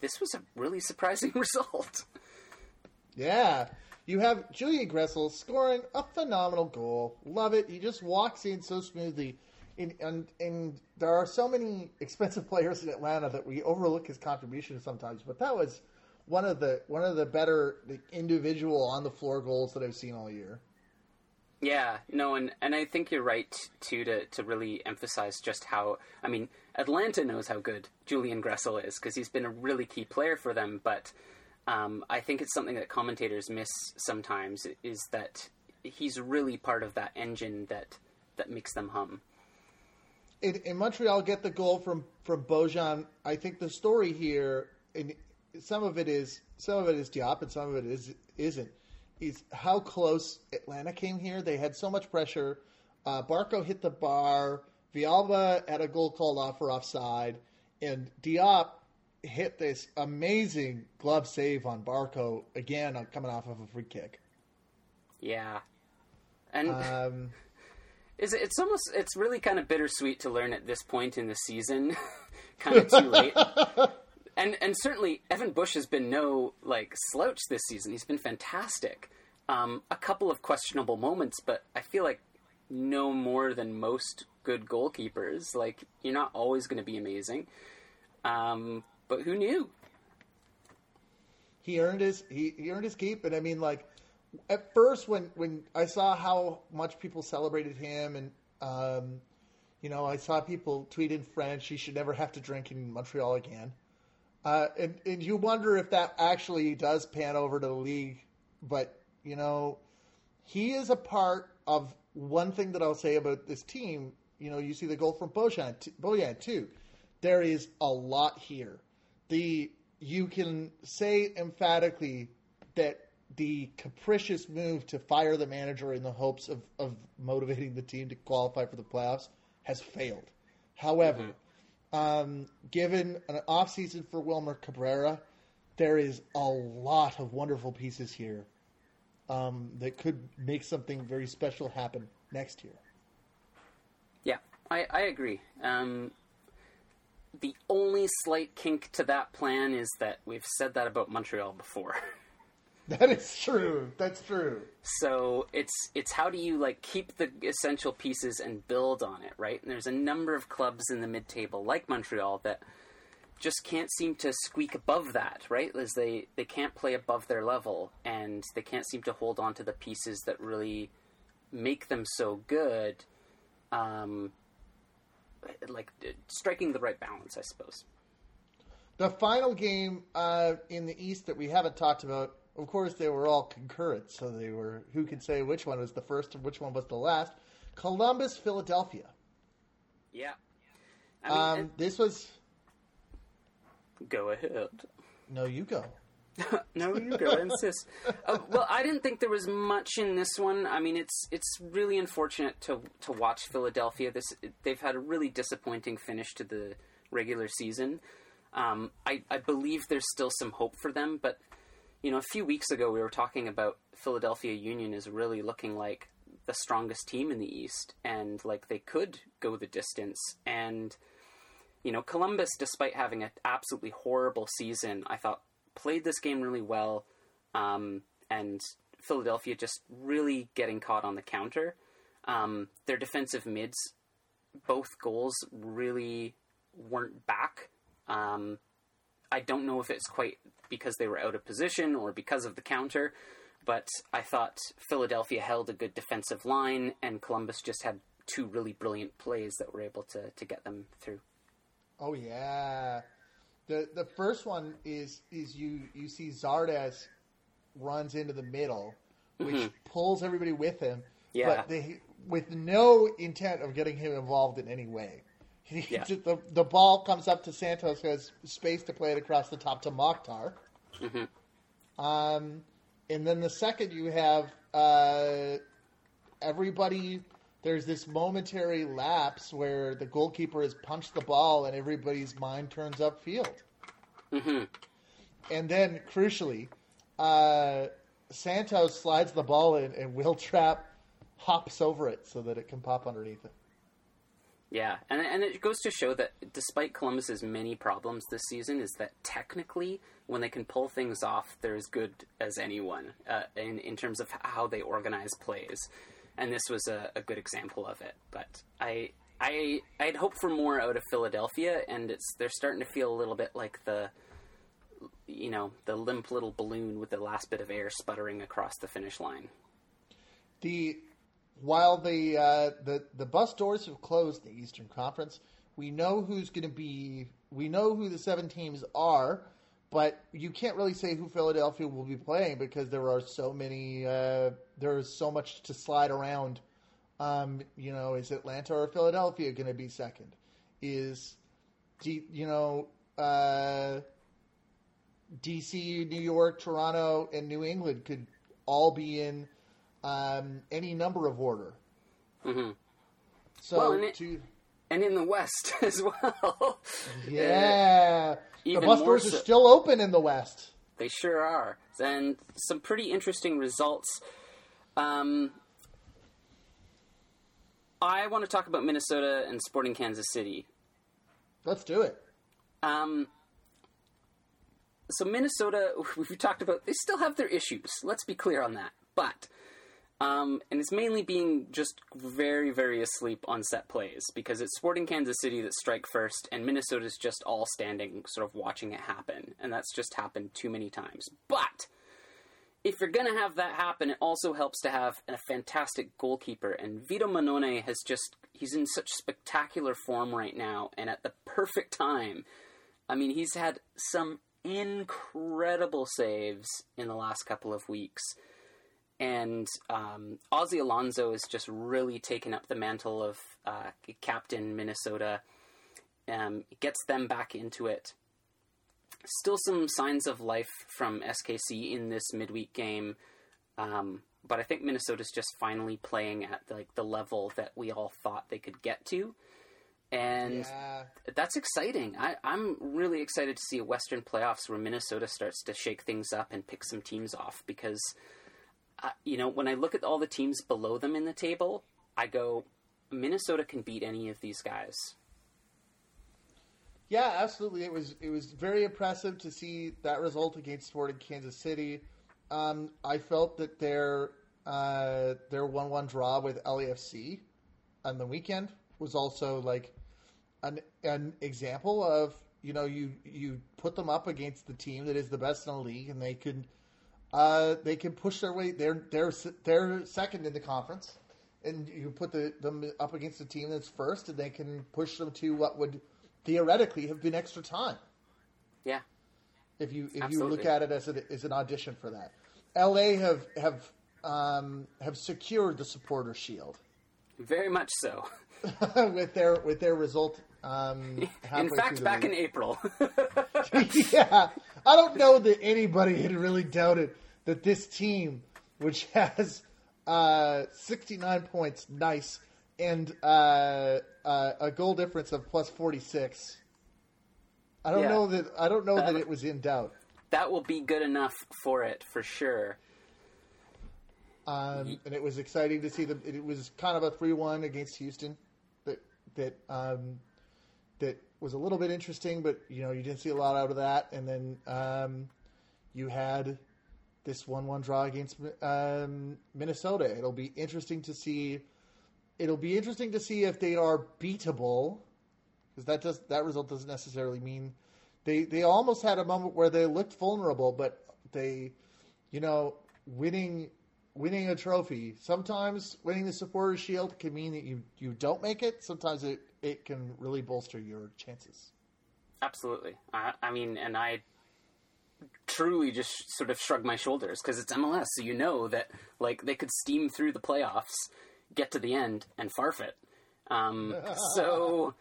this was a really surprising result. Yeah. You have Julian Gressel scoring a phenomenal goal. Love it. He just walks in so smoothly. And, and, and there are so many expensive players in Atlanta that we overlook his contribution sometimes. But that was one of the one of the better individual on the floor goals that I've seen all year. Yeah, no, and, and I think you're right too to to really emphasize just how I mean Atlanta knows how good Julian Gressel is because he's been a really key player for them. But um, I think it's something that commentators miss sometimes is that he's really part of that engine that that makes them hum. In, in Montreal, get the goal from from Bojan. I think the story here, and some of it is some of it is Diop, and some of it is isn't is how close Atlanta came here. They had so much pressure. Uh, Barco hit the bar. Villalba had a goal called off for offside, and Diop hit this amazing glove save on Barco again, coming off of a free kick. Yeah, and Um, is it, it's almost it's really kind of bittersweet to learn at this point in the season, kind of too late. and and certainly Evan Bush has been no like slouch this season. He's been fantastic. Um, a couple of questionable moments, but I feel like no more than most good goalkeepers. Like you're not always going to be amazing. Um, but who knew? he earned his he, he earned his keep and i mean like at first when when i saw how much people celebrated him and um you know i saw people tweet in french he should never have to drink in montreal again uh and and you wonder if that actually does pan over to the league but you know he is a part of one thing that i'll say about this team. You know you see the goal from bojan t- bojan too. There is a lot here. The you can say emphatically that the capricious move to fire the manager in the hopes of, of motivating the team to qualify for the playoffs has failed. However, um, given an offseason for Wilmer Cabrera, there is a lot of wonderful pieces here um, that could make something very special happen next year. Yeah, I, I agree. Um, the only slight kink to that plan is that we've said that about Montreal before. That is true. That's true. So it's it's how do you like keep the essential pieces and build on it, right? And there's a number of clubs in the mid table like Montreal that just can't seem to squeak above that, right? As they they can't play above their level and they can't seem to hold on to the pieces that really make them so good. Um, like striking the right balance, I suppose. The final game uh, in the East that we haven't talked about, of course, they were all concurrent, so they were. Who can say which one was the first and which one was the last? Columbus, Philadelphia. Yeah. I mean, Um, this was go ahead. no, you go. no, you go insist. Uh, well, I didn't think there was much in this one. I mean, it's it's really unfortunate to to watch Philadelphia. This they've had a really disappointing finish to the regular season. Um, I I believe there's still some hope for them, but you know, a few weeks ago we were talking about Philadelphia Union is really looking like the strongest team in the East, and like they could go the distance. And you know, Columbus, despite having an absolutely horrible season, I thought played this game really well, um, and Philadelphia just really getting caught on the counter. Um, their defensive mids, both goals really weren't back. Um, I don't know if it's quite because they were out of position or because of the counter, but I thought Philadelphia held a good defensive line, and Columbus just had two really brilliant plays that were able to, to get them through. Oh yeah. The the first one is is you you see Zardes runs into the middle, which mm-hmm. pulls everybody with him. Yeah. But they with no intent of getting him involved in any way. He Yeah. the the ball comes up to Santos, who has space to play it across the top to Mokhtar. Mhm. Um, and then the second you have uh, everybody. There's this momentary lapse where the goalkeeper has punched the ball and everybody's mind turns upfield. hmm And then, crucially, uh, Santos slides the ball in and Wil Trapp hops over it so that it can pop underneath it. Yeah, and and it goes to show that despite Columbus's many problems this season, is that technically when they can pull things off, they're as good as anyone uh, in in terms of how they organize plays, and this was a, a good example of it. But I. I I'd hoped for more out of Philadelphia, and it's they're starting to feel a little bit like the, you know, the limp little balloon with the last bit of air sputtering across the finish line. The while the uh, the the bus doors have closed in the Eastern Conference, we know who's going to be. We know who the seven teams are, but you can't really say who Philadelphia will be playing because there are so many. Uh, there is so much to slide around. Um, you know, is Atlanta or Philadelphia going to be second? Is, you know, uh, DC, New York, Toronto, and New England could all be in um, any number of order. Mm-hmm. So Well, and it- to And in the West as well. yeah, the bus doors so- are still open in the West. They sure are. And some pretty interesting results. Um, I want to talk about Minnesota and Sporting Kansas City. Let's do it. Um, so Minnesota, we've talked about, they still have their issues. Let's be clear on that. But, um, and it's mainly being just very, very asleep on set plays because it's Sporting Kansas City that strike first, and Minnesota's just all standing, sort of watching it happen, and that's just happened too many times. But if you're going to have that happen, it also helps to have a fantastic goalkeeper. And Vito Mannone has just, he's in such spectacular form right now and at the perfect time. I mean, he's had some incredible saves in the last couple of weeks. And um, Ozzie Alonso has just really taken up the mantle of uh, captain Minnesota. Um, gets them back into it still some signs of life from SKC in this midweek game, um, but I think Minnesota's just finally playing at like the level that we all thought they could get to, and Yeah, that's exciting. I, I'm really excited to see a Western playoffs where Minnesota starts to shake things up and pick some teams off because, uh, you know, when I look at all the teams below them in the table, I go, Minnesota can beat any of these guys. yeah, absolutely. It was it was very impressive to see that result against Sporting Kansas City. Um, I felt that their uh, their one one draw with LAFC on the weekend was also like an an example of you know you you put them up against the team that is the best in the league and they could uh, they can push their way they're they're they're second in the conference. And you put the, them up against a team that's first and they can push them to what would theoretically have been extra time. Yeah, if you if you look at it as, a, as an audition for that. LA have have um, have secured the supporter shield. Very much so. with their with their result. Um, In fact, back league. in April. yeah, I don't know that anybody had really doubted that this team, which has uh, 69 points, nice, and uh, uh, a goal difference of plus 46. I don't Yeah. know that I don't know that That- it was in doubt. that will be good enough for it for sure. Um, and it was exciting to see them. It was kind of a three-one against Houston, that um, that was a little bit interesting, but you know you didn't see a lot out of that. And then um, you had this one-one draw against um, Minnesota. It'll be interesting to see. It'll be interesting to see if they are beatable, because that does that result doesn't necessarily mean they they almost had a moment where they looked vulnerable, but they, you know, winning winning a trophy. Sometimes winning the supporters shield can mean that you you don't make it. Sometimes it it can really bolster your chances. Absolutely. I, I mean, and I truly just sort of shrug my shoulders because it's MLS, so you know that like they could steam through the playoffs, get to the end, and farfet. Um, so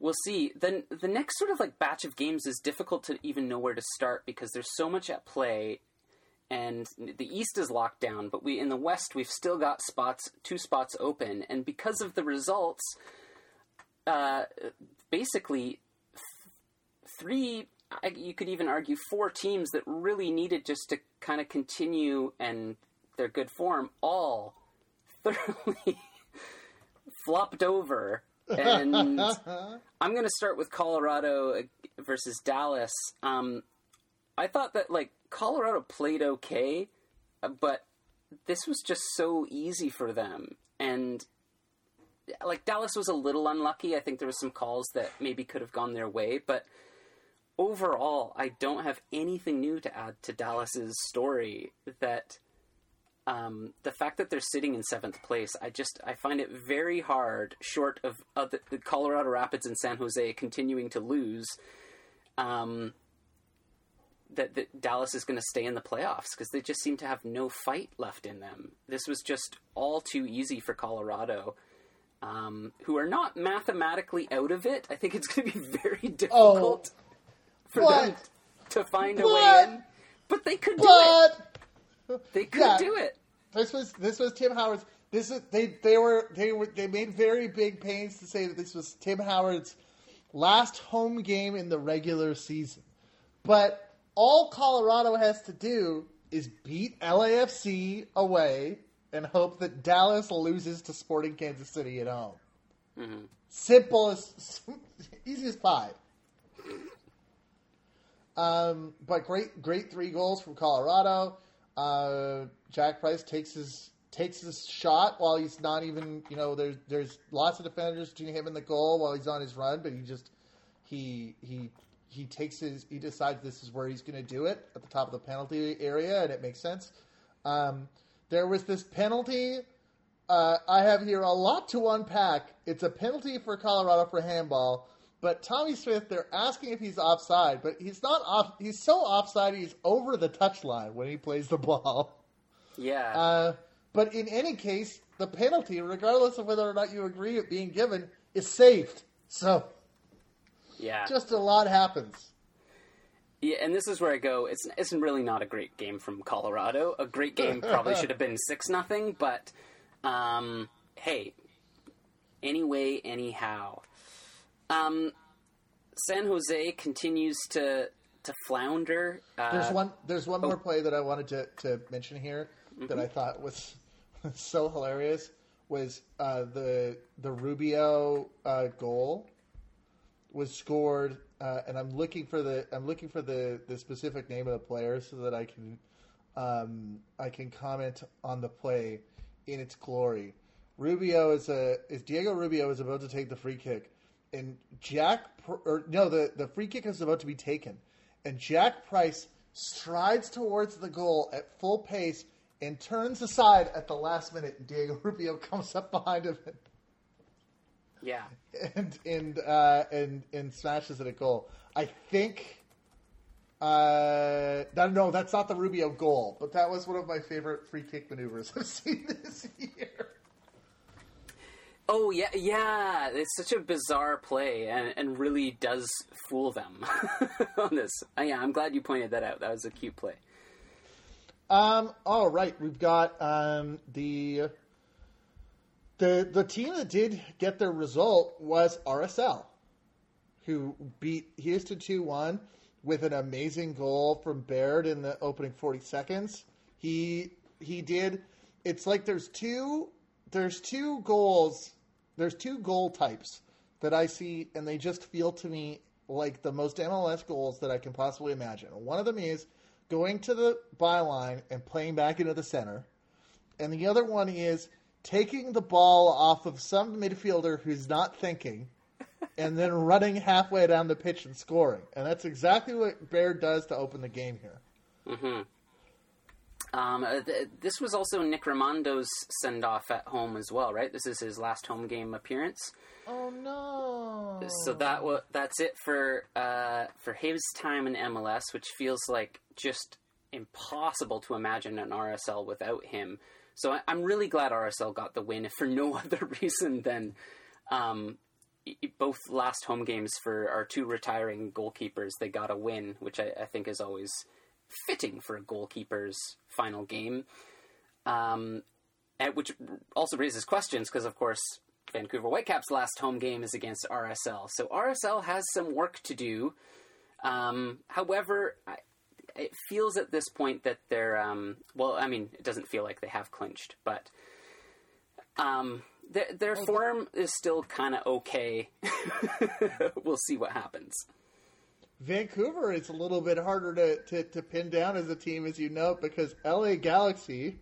we'll see. Then the next sort of like batch of games is difficult to even know where to start because there's so much at play. And the East is locked down, but we in the West we've still got spots, two spots open, and because of the results, uh, basically three I- you could even argue four teams that really needed just to kind of continue and their good form all thoroughly flopped over And I'm going to start with Colorado versus Dallas. Um, I thought that like Colorado played okay, but this was just so easy for them. And like Dallas was a little unlucky. I think there was some calls that maybe could have gone their way, but overall, I don't have anything new to add to Dallas's story. That um, the fact that they're sitting in seventh place, I just I find it very hard, short of uh, the, the, Colorado Rapids and San Jose continuing to lose. Um, that, that Dallas is going to stay in the playoffs because they just seem to have no fight left in them. This was just all too easy for Colorado um, who are not mathematically out of it. I think it's going to be very difficult oh, for them to find a way in. But they could do it. They could yeah, do it. This was this was Tim Howard's. This is they they were they were they made very big pains to say that this was Tim Howard's last home game in the regular season. But all Colorado has to do is beat LAFC away and hope that Dallas loses to Sporting Kansas City at home. Mm-hmm. Simple as easy as pie. Um, but great, great three goals from Colorado. Uh, Jack Price takes his takes his shot while he's not even you know there's there's lots of defenders between him and the goal while he's on his run, but he just he he he takes his he decides this is where he's going to do it at the top of the penalty area, and it makes sense. Um, there was this penalty. Uh, I have here a lot to unpack. It's a penalty for Colorado for handball, but Tommy Smith, they're asking if he's offside, but he's not off. He's so offside, he's over the touchline when he plays the ball. Yeah. Uh, but in any case, the penalty, regardless of whether or not you agree it being given, is saved. So, yeah, just a lot happens. Yeah, and this is where I go. It's it's really not a great game from Colorado. A great game probably should have been six nothing, but um, hey, anyway, anyhow, um, San Jose continues to to flounder. Uh, there's one. There's one oh. more play that I wanted to, to mention here mm-hmm. that I thought was so hilarious. Was uh, the the Rubio uh, goal was scored uh, and I'm looking for the I'm looking for the, the specific name of the player so that I can um, I can comment on the play in its glory. Rubio is a is Diego Rubio is about to take the free kick, and Jack or no the the free kick is about to be taken, and Jack Price strides towards the goal at full pace and turns aside at the last minute. And Diego Rubio comes up behind him and yeah. And and uh, and and smashes it a goal. I think. Uh, no, that's not the Rubio goal, but that was one of my favorite free kick maneuvers I've seen this year. Oh yeah, yeah. It's such a bizarre play, and, and really does fool them on this. Uh, yeah, I'm glad you pointed that out. That was a cute play. Um. All right, we've got um the the the team that did get their result was RSL, who beat Houston two one with an amazing goal from Baird in the opening forty seconds. He he did. It's like there's two there's two goals. There's two goal types that I see, and they just feel to me like the most MLS goals that I can possibly imagine. One of them is going to the byline and playing back into the center, and the other one is taking the ball off of some midfielder who's not thinking and then running halfway down the pitch and scoring. And that's exactly what Baird does to open the game here. Mm-hmm. Um, uh, th- this was also Nick Rimando's send off at home as well, right? This is his last home game appearance. Oh no! So that w- that's it for uh, for his time in MLS, which feels like just impossible to imagine an RSL without him. So I, am really glad RSL got the win, for no other reason than um, both last home games for our two retiring goalkeepers. They got a win, which I, I think is always fitting for a goalkeeper's final game. Um, which also raises questions because, of course, Vancouver Whitecaps' last home game is against RSL. So RSL has some work to do. Um, however, it feels at this point that they're um, well. I mean, it doesn't feel like they have clinched, but um, Their, their form is still kind of okay. we'll see what happens. Vancouver is a little bit harder to, to, to pin down as a team, as you know, because LA Galaxy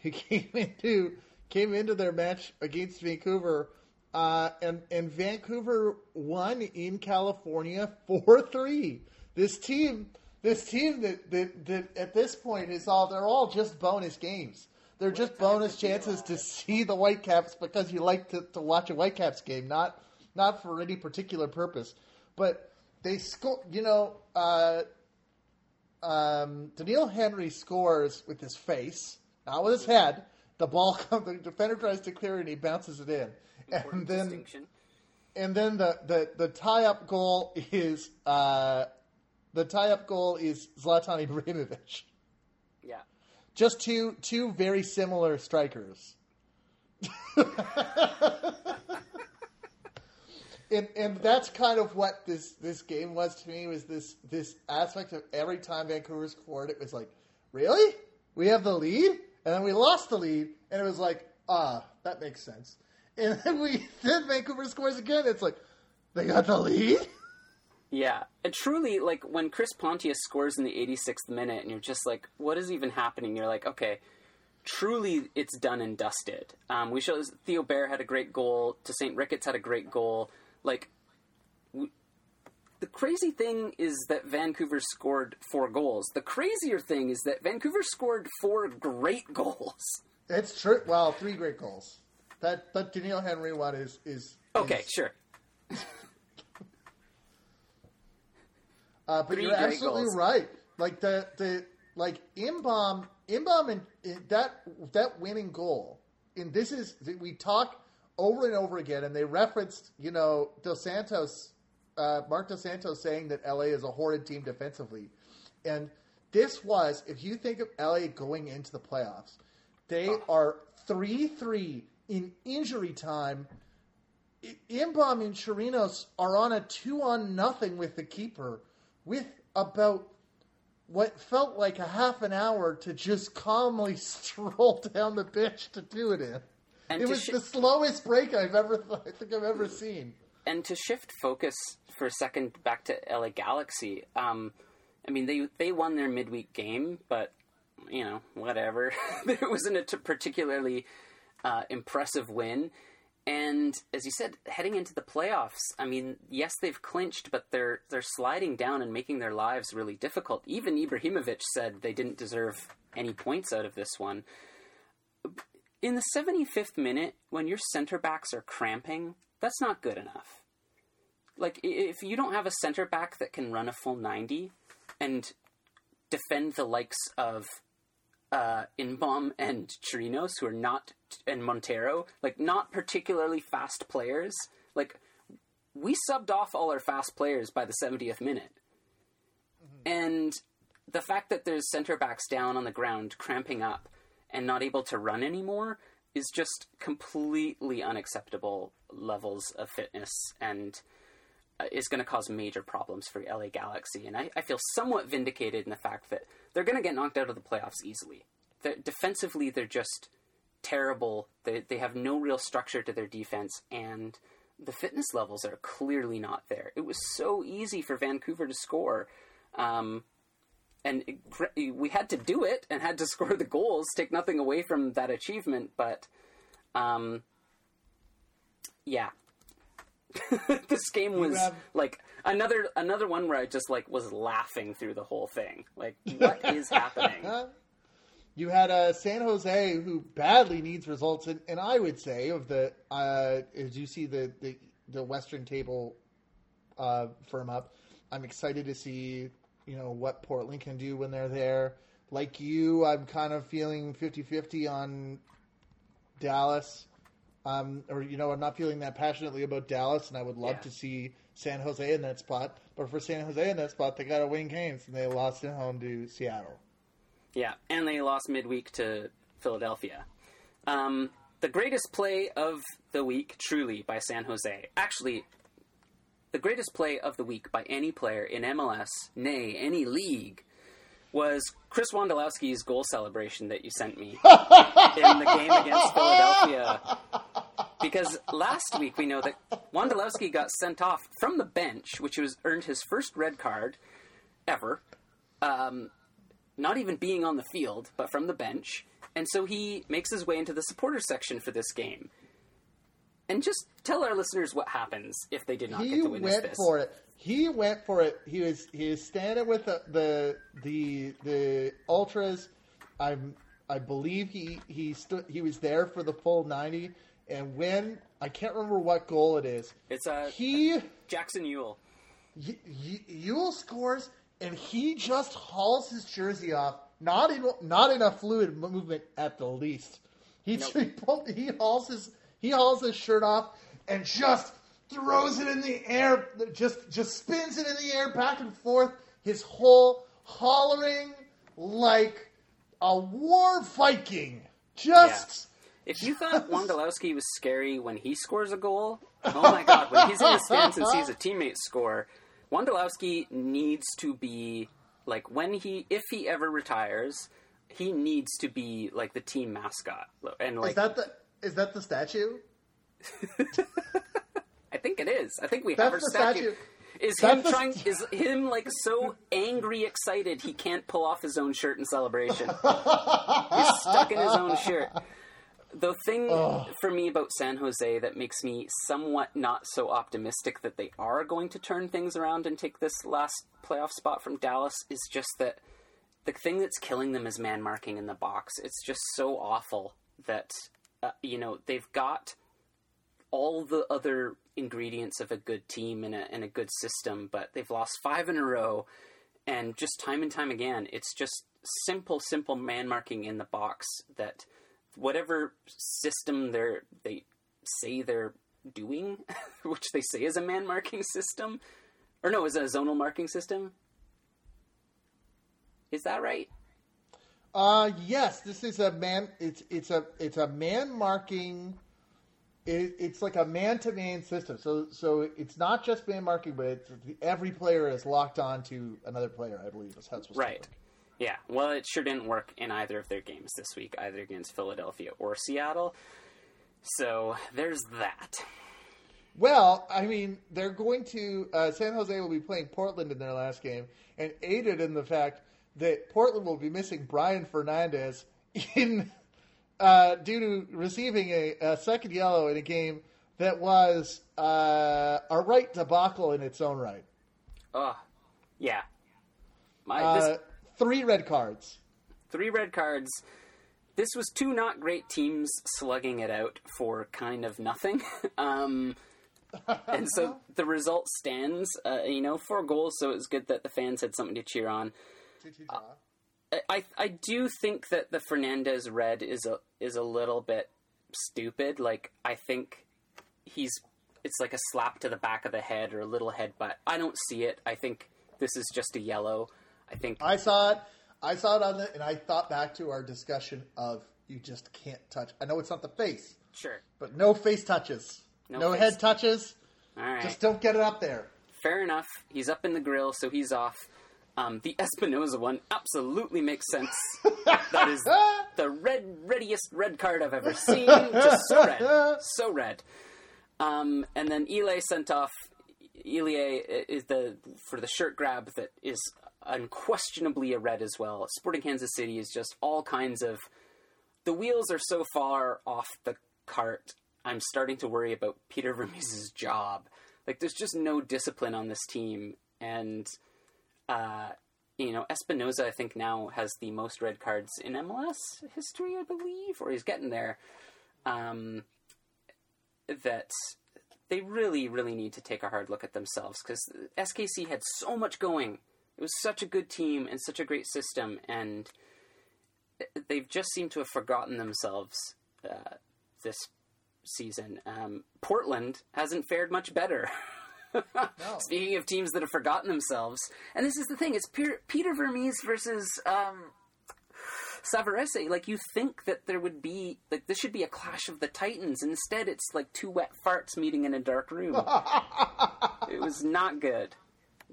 he came into came into their match against Vancouver, uh, and and Vancouver won in California four three. This team, this team that, that that at this point is all they're all just bonus games. They're just bonus chances to see the Whitecaps because you like to, to watch a Whitecaps game, not not for any particular purpose. But they score. You know, uh, um, Doneil Henry scores with his face, not with his head. The ball comes. The defender tries to clear it, and he bounces it in. And then, and then the, the, the tie up goal is uh, the tie up goal is Zlatan Ibrahimovic. Yeah. Just two two very similar strikers. and and that's kind of what this this game was to me was this this aspect of every time Vancouver scored, it was like, really, we have the lead, and then we lost the lead, and it was like, ah, that makes sense. And then we then Vancouver scores again. It's like they got the lead. Yeah, and truly, like when Chris Pontius scores in the 86th minute, and you're just like, "What is even happening?" You're like, "Okay, truly, it's done and dusted." Um, we show Theo Bair had a great goal. Tosaint Ricketts had a great goal. Like, we, the crazy thing is that Vancouver scored four goals. The crazier thing is that Vancouver scored four great goals. It's true. Well, three great goals. That that Doneil Henry one is is okay. is, Sure. Uh, but you're absolutely goals. right. Like the the like Inbeom, Inbeom, and and that that winning goal. And this is we talk over and over again, and they referenced you know Dos Santos, uh, Marc Dos Santos saying that LA is a horrid team defensively, and this was if you think of LA going into the playoffs, they are three three in injury time. I- Inbeom and Chirinos are on a two on nothing with the keeper with about what felt like a half an hour to just calmly stroll down the bench to do it in. And it was sh- the slowest break I've ever, I think I've ever seen. and to shift focus for a second back to LA Galaxy, um, I mean they they won their midweek game, but you know whatever. it wasn't a t- particularly uh, impressive win. And as you said, heading into the playoffs, I mean, yes, they've clinched, but they're they're sliding down and making their lives really difficult. Even Ibrahimovic said they didn't deserve any points out of this one. In the 75th minute, when your center backs are cramping, that's not good enough like if you don't have a center back that can run a full 90 and defend the likes of uh, Inbeom and Chirinos, who are not, and Montero, like not particularly fast players, like we subbed off all our fast players by the 70th minute. And the fact that there's center backs down on the ground cramping up and not able to run anymore is just completely unacceptable levels of fitness and uh, is going to cause major problems for LA Galaxy. And I, I feel somewhat vindicated in the fact that they're going to get knocked out of the playoffs easily. They're, defensively, they're just terrible. They, they have no real structure to their defense, and the fitness levels are clearly not there. It was so easy for Vancouver to score. Um, and it, we had to do it and had to score the goals, take nothing away from that achievement, but um, yeah. this game was have- like another another one where I just like was laughing through the whole thing. Like, what is happening? You had uh, San Jose, who badly needs results, and, and I would say of the uh, as you see the the, the Western table uh, firm up, I'm excited to see you know what Portland can do when they're there. Like you, I'm kind of feeling 50-50 on Dallas. Um, or you know, I'm not feeling that passionately about Dallas, and I would love Yeah. to see San Jose in that spot. But for San Jose in that spot, they got to win games, and they lost at home to Seattle. Yeah, and they lost midweek to Philadelphia. Um, the greatest play of the week, truly, by San Jose. Actually, the greatest play of the week by any player in MLS, nay, any league, was Chris Wondolowski's goal celebration that you sent me in the game against Philadelphia. because last week we know that Wondolowski got sent off from the bench, which was earned his first red card ever. Um, not even being on the field, but from the bench. And so he makes his way into the supporter section for this game. And just tell our listeners what happens if they did not he get to witness went this. for it. He went for it. He was he was standing with the the the, the ultras. I'm I believe he he stood he was there for the full ninety. And when I can't remember what goal it is, It's a he Jackson Yueill. Y- Y- Yueill scores, and he just hauls his jersey off. Not in not in a fluid movement at the least. He Nope. he, pull- he hauls his he hauls his shirt off and just throws it in the air. Just just spins it in the air back and forth. His whole hollering like a war Viking. Just. If you thought Wondolowski was scary when he scores a goal, oh my god, when he's in the stands and sees a teammate score, Wondolowski needs to be like when he if he ever retires, he needs to be like the team mascot. And like Is that the is that the statue? I think it is. I think we That's have our the statue. statue. Is That's him the trying? Is him like so angry, excited he can't pull off his own shirt in celebration? He's stuck in his own shirt. The thing for me about San Jose that makes me somewhat not so optimistic that they are going to turn things around and take this last playoff spot from Dallas is just that the thing that's killing them is man marking in the box. It's just so awful that uh, you know they've got all the other ingredients of a good team and a, and a good system, but they've lost five in a row, and just time and time again, it's just simple, simple man marking in the box that whatever system they're they say they're doing, which they say is a man marking system, or no, is it a zonal marking system? Is that right? Uh yes, this is a man. It's it's a it's a man marking. It, it's like a man to man system. So so it's not just man marking, but it's, every player is locked on to another player. I believe is how it's supposed Right. to work. Yeah. Well, it sure didn't work in either of their games this week, either against Philadelphia or Seattle. So there's that. Well, I mean, they're going to uh, San Jose will be playing Portland in their last game, and aided in the fact that Portland will be missing Brian Fernandez in uh, due to receiving a, a second yellow in a game that was uh, a right debacle in its own right. Oh, yeah. My Uh, this, three red cards. three red cards. This was two not great teams slugging it out for kind of nothing. um, and so the result stands. Uh, you know, four goals, so it's good that the fans had something to cheer on. I- I I do think that the Fernandez red is a is a little bit stupid. Like I think he's it's like a slap to the back of the head or a little headbutt. I don't see it. I think this is just a yellow. I think I saw it. I saw it on the, and I thought back to our discussion of you just can't touch. I know it's not the face, sure. but no face touches, No no, face. head touches. All right. Just don't get it up there. Fair enough. He's up in the grill, so he's off. Um, the Espinoza one absolutely makes sense. that is the red, readiest red card I've ever seen. Just so red, so red. Um, and then Ilie sent off. Ilie is the for the shirt grab that is unquestionably a red as well. Sporting Kansas City is just all kinds of. The wheels are so far off the cart. I'm starting to worry about Peter Vermes' job. Like, there's just no discipline on this team, and uh, you know, Espinoza, I think now has the most red cards in MLS history, I believe, or he's getting there. Um, that they really, really need to take a hard look at themselves because SKC had so much going. It was such a good team and such a great system, and they've just seemed to have forgotten themselves uh, this season. Um, Portland hasn't fared much better. Speaking of teams that have forgotten themselves, and this is the thing: it's Peter, Peter Vermes versus um, Savarese. Like you think that there would be like this should be a clash of the titans. Instead, it's like two wet farts meeting in a dark room. it was not good.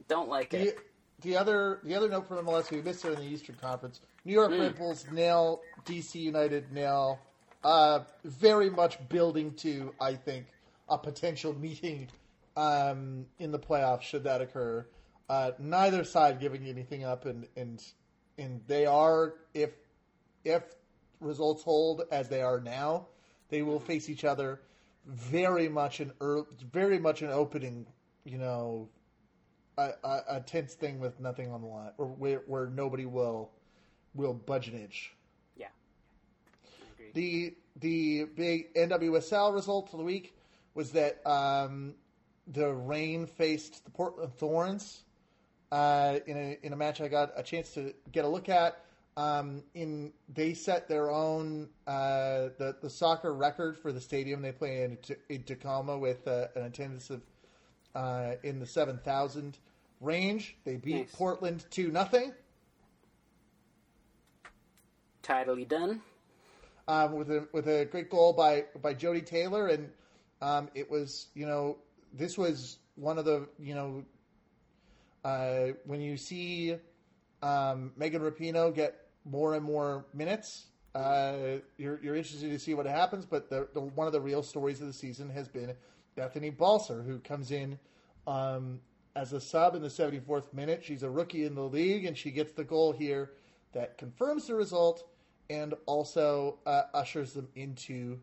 Don't like it. The other the other note from MLS, we missed it in the Eastern Conference. New York Hmm. Red Bulls nil, DC United nil. uh, very much building to, I think, a potential meeting um, in the playoffs should that occur. Uh, neither side giving anything up, and and and they are if if results hold as they are now, they will face each other very much an early, very much an opening, you know, a, a, a tense thing with nothing on the line, or where, where nobody will will budge an inch. Yeah. The the big NWSL result of the week was that um, the Reign faced the Portland Thorns uh, in a in a match I got a chance to get a look at. Um, in they set their own uh, the the soccer record for the stadium they play in, in Tacoma with uh, an attendance of uh, in the seven thousand range. They beat Nice. Portland two nothing. Tidily done. um, with a with a great goal by by Jodie Taylor, and um, it was you know this was one of the you know uh, when you see um, Megan Rapinoe get more and more minutes, uh, you're you're interested to see what happens. But the, the one of the real stories of the season has been Bethany Balcer, who comes in. Um, as a sub in the 74th minute, she's a rookie in the league, and she gets the goal here that confirms the result and also uh, ushers them into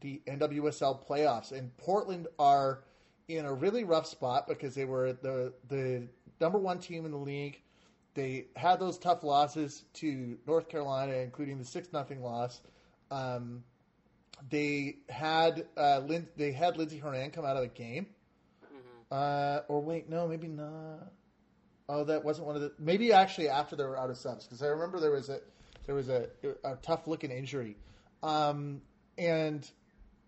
the NWSL playoffs. And Portland are in a really rough spot because they were the the number one team in the league. They had those tough losses to North Carolina, including the six nothing loss. Um, they had uh, Lin- they had Lindsey Horan come out of the game. Uh, or wait, no, maybe not. Oh, that wasn't one of the. Maybe actually after they were out of subs because I remember there was a there was a, a tough looking injury, um, and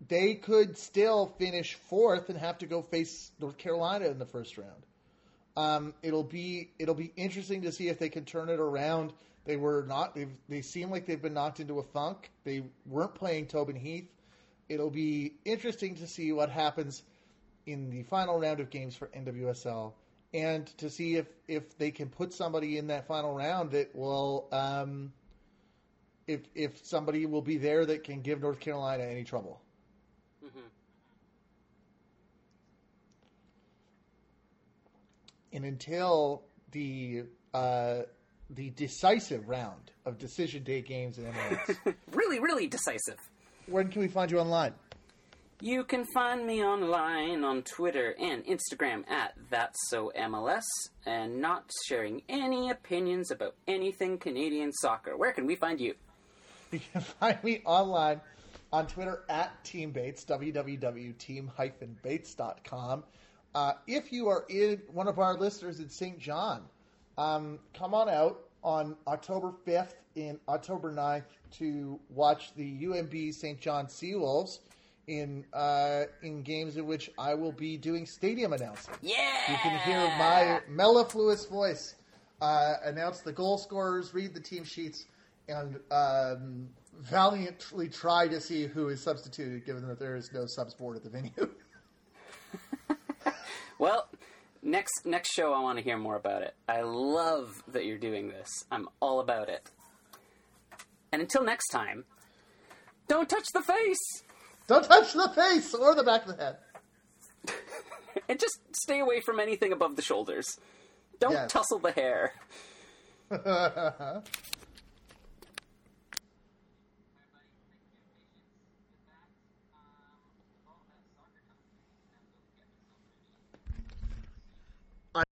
they could still finish fourth and have to go face North Carolina in the first round. Um, it'll be it'll be interesting to see if they can turn it around. They were not. They they seem like they've been knocked into a funk. They weren't playing Tobin Heath. It'll be interesting to see what happens in the final round of games for NWSL, and to see if if they can put somebody in that final round that will, um, if if somebody will be there that can give North Carolina any trouble. hmm And until the uh, the decisive round of decision day games in MLS, Really, really decisive. when can we find you online? You can find me online on Twitter and Instagram at That's So MLS, and not sharing any opinions about anything Canadian soccer. Where can we find you? You can find me online on Twitter at Team Bates, www.team-bates.com. Uh, if you are in one of our listeners in St. John, um, come on out on October 5th and October 9th to watch the UNB St. John Seawolves in uh, in games in which I will be doing stadium announcing. Yeah! You can hear my mellifluous voice uh, announce the goal scorers, read the team sheets, and um, valiantly try to see who is substituted, given that there is no subs board at the venue. Well, next next show I want to hear more about it. I love that you're doing this. I'm all about it. And until next time, don't touch the face Don't touch the face or the back of the head. and just stay away from anything above the shoulders. Don't Yes. tussle the hair.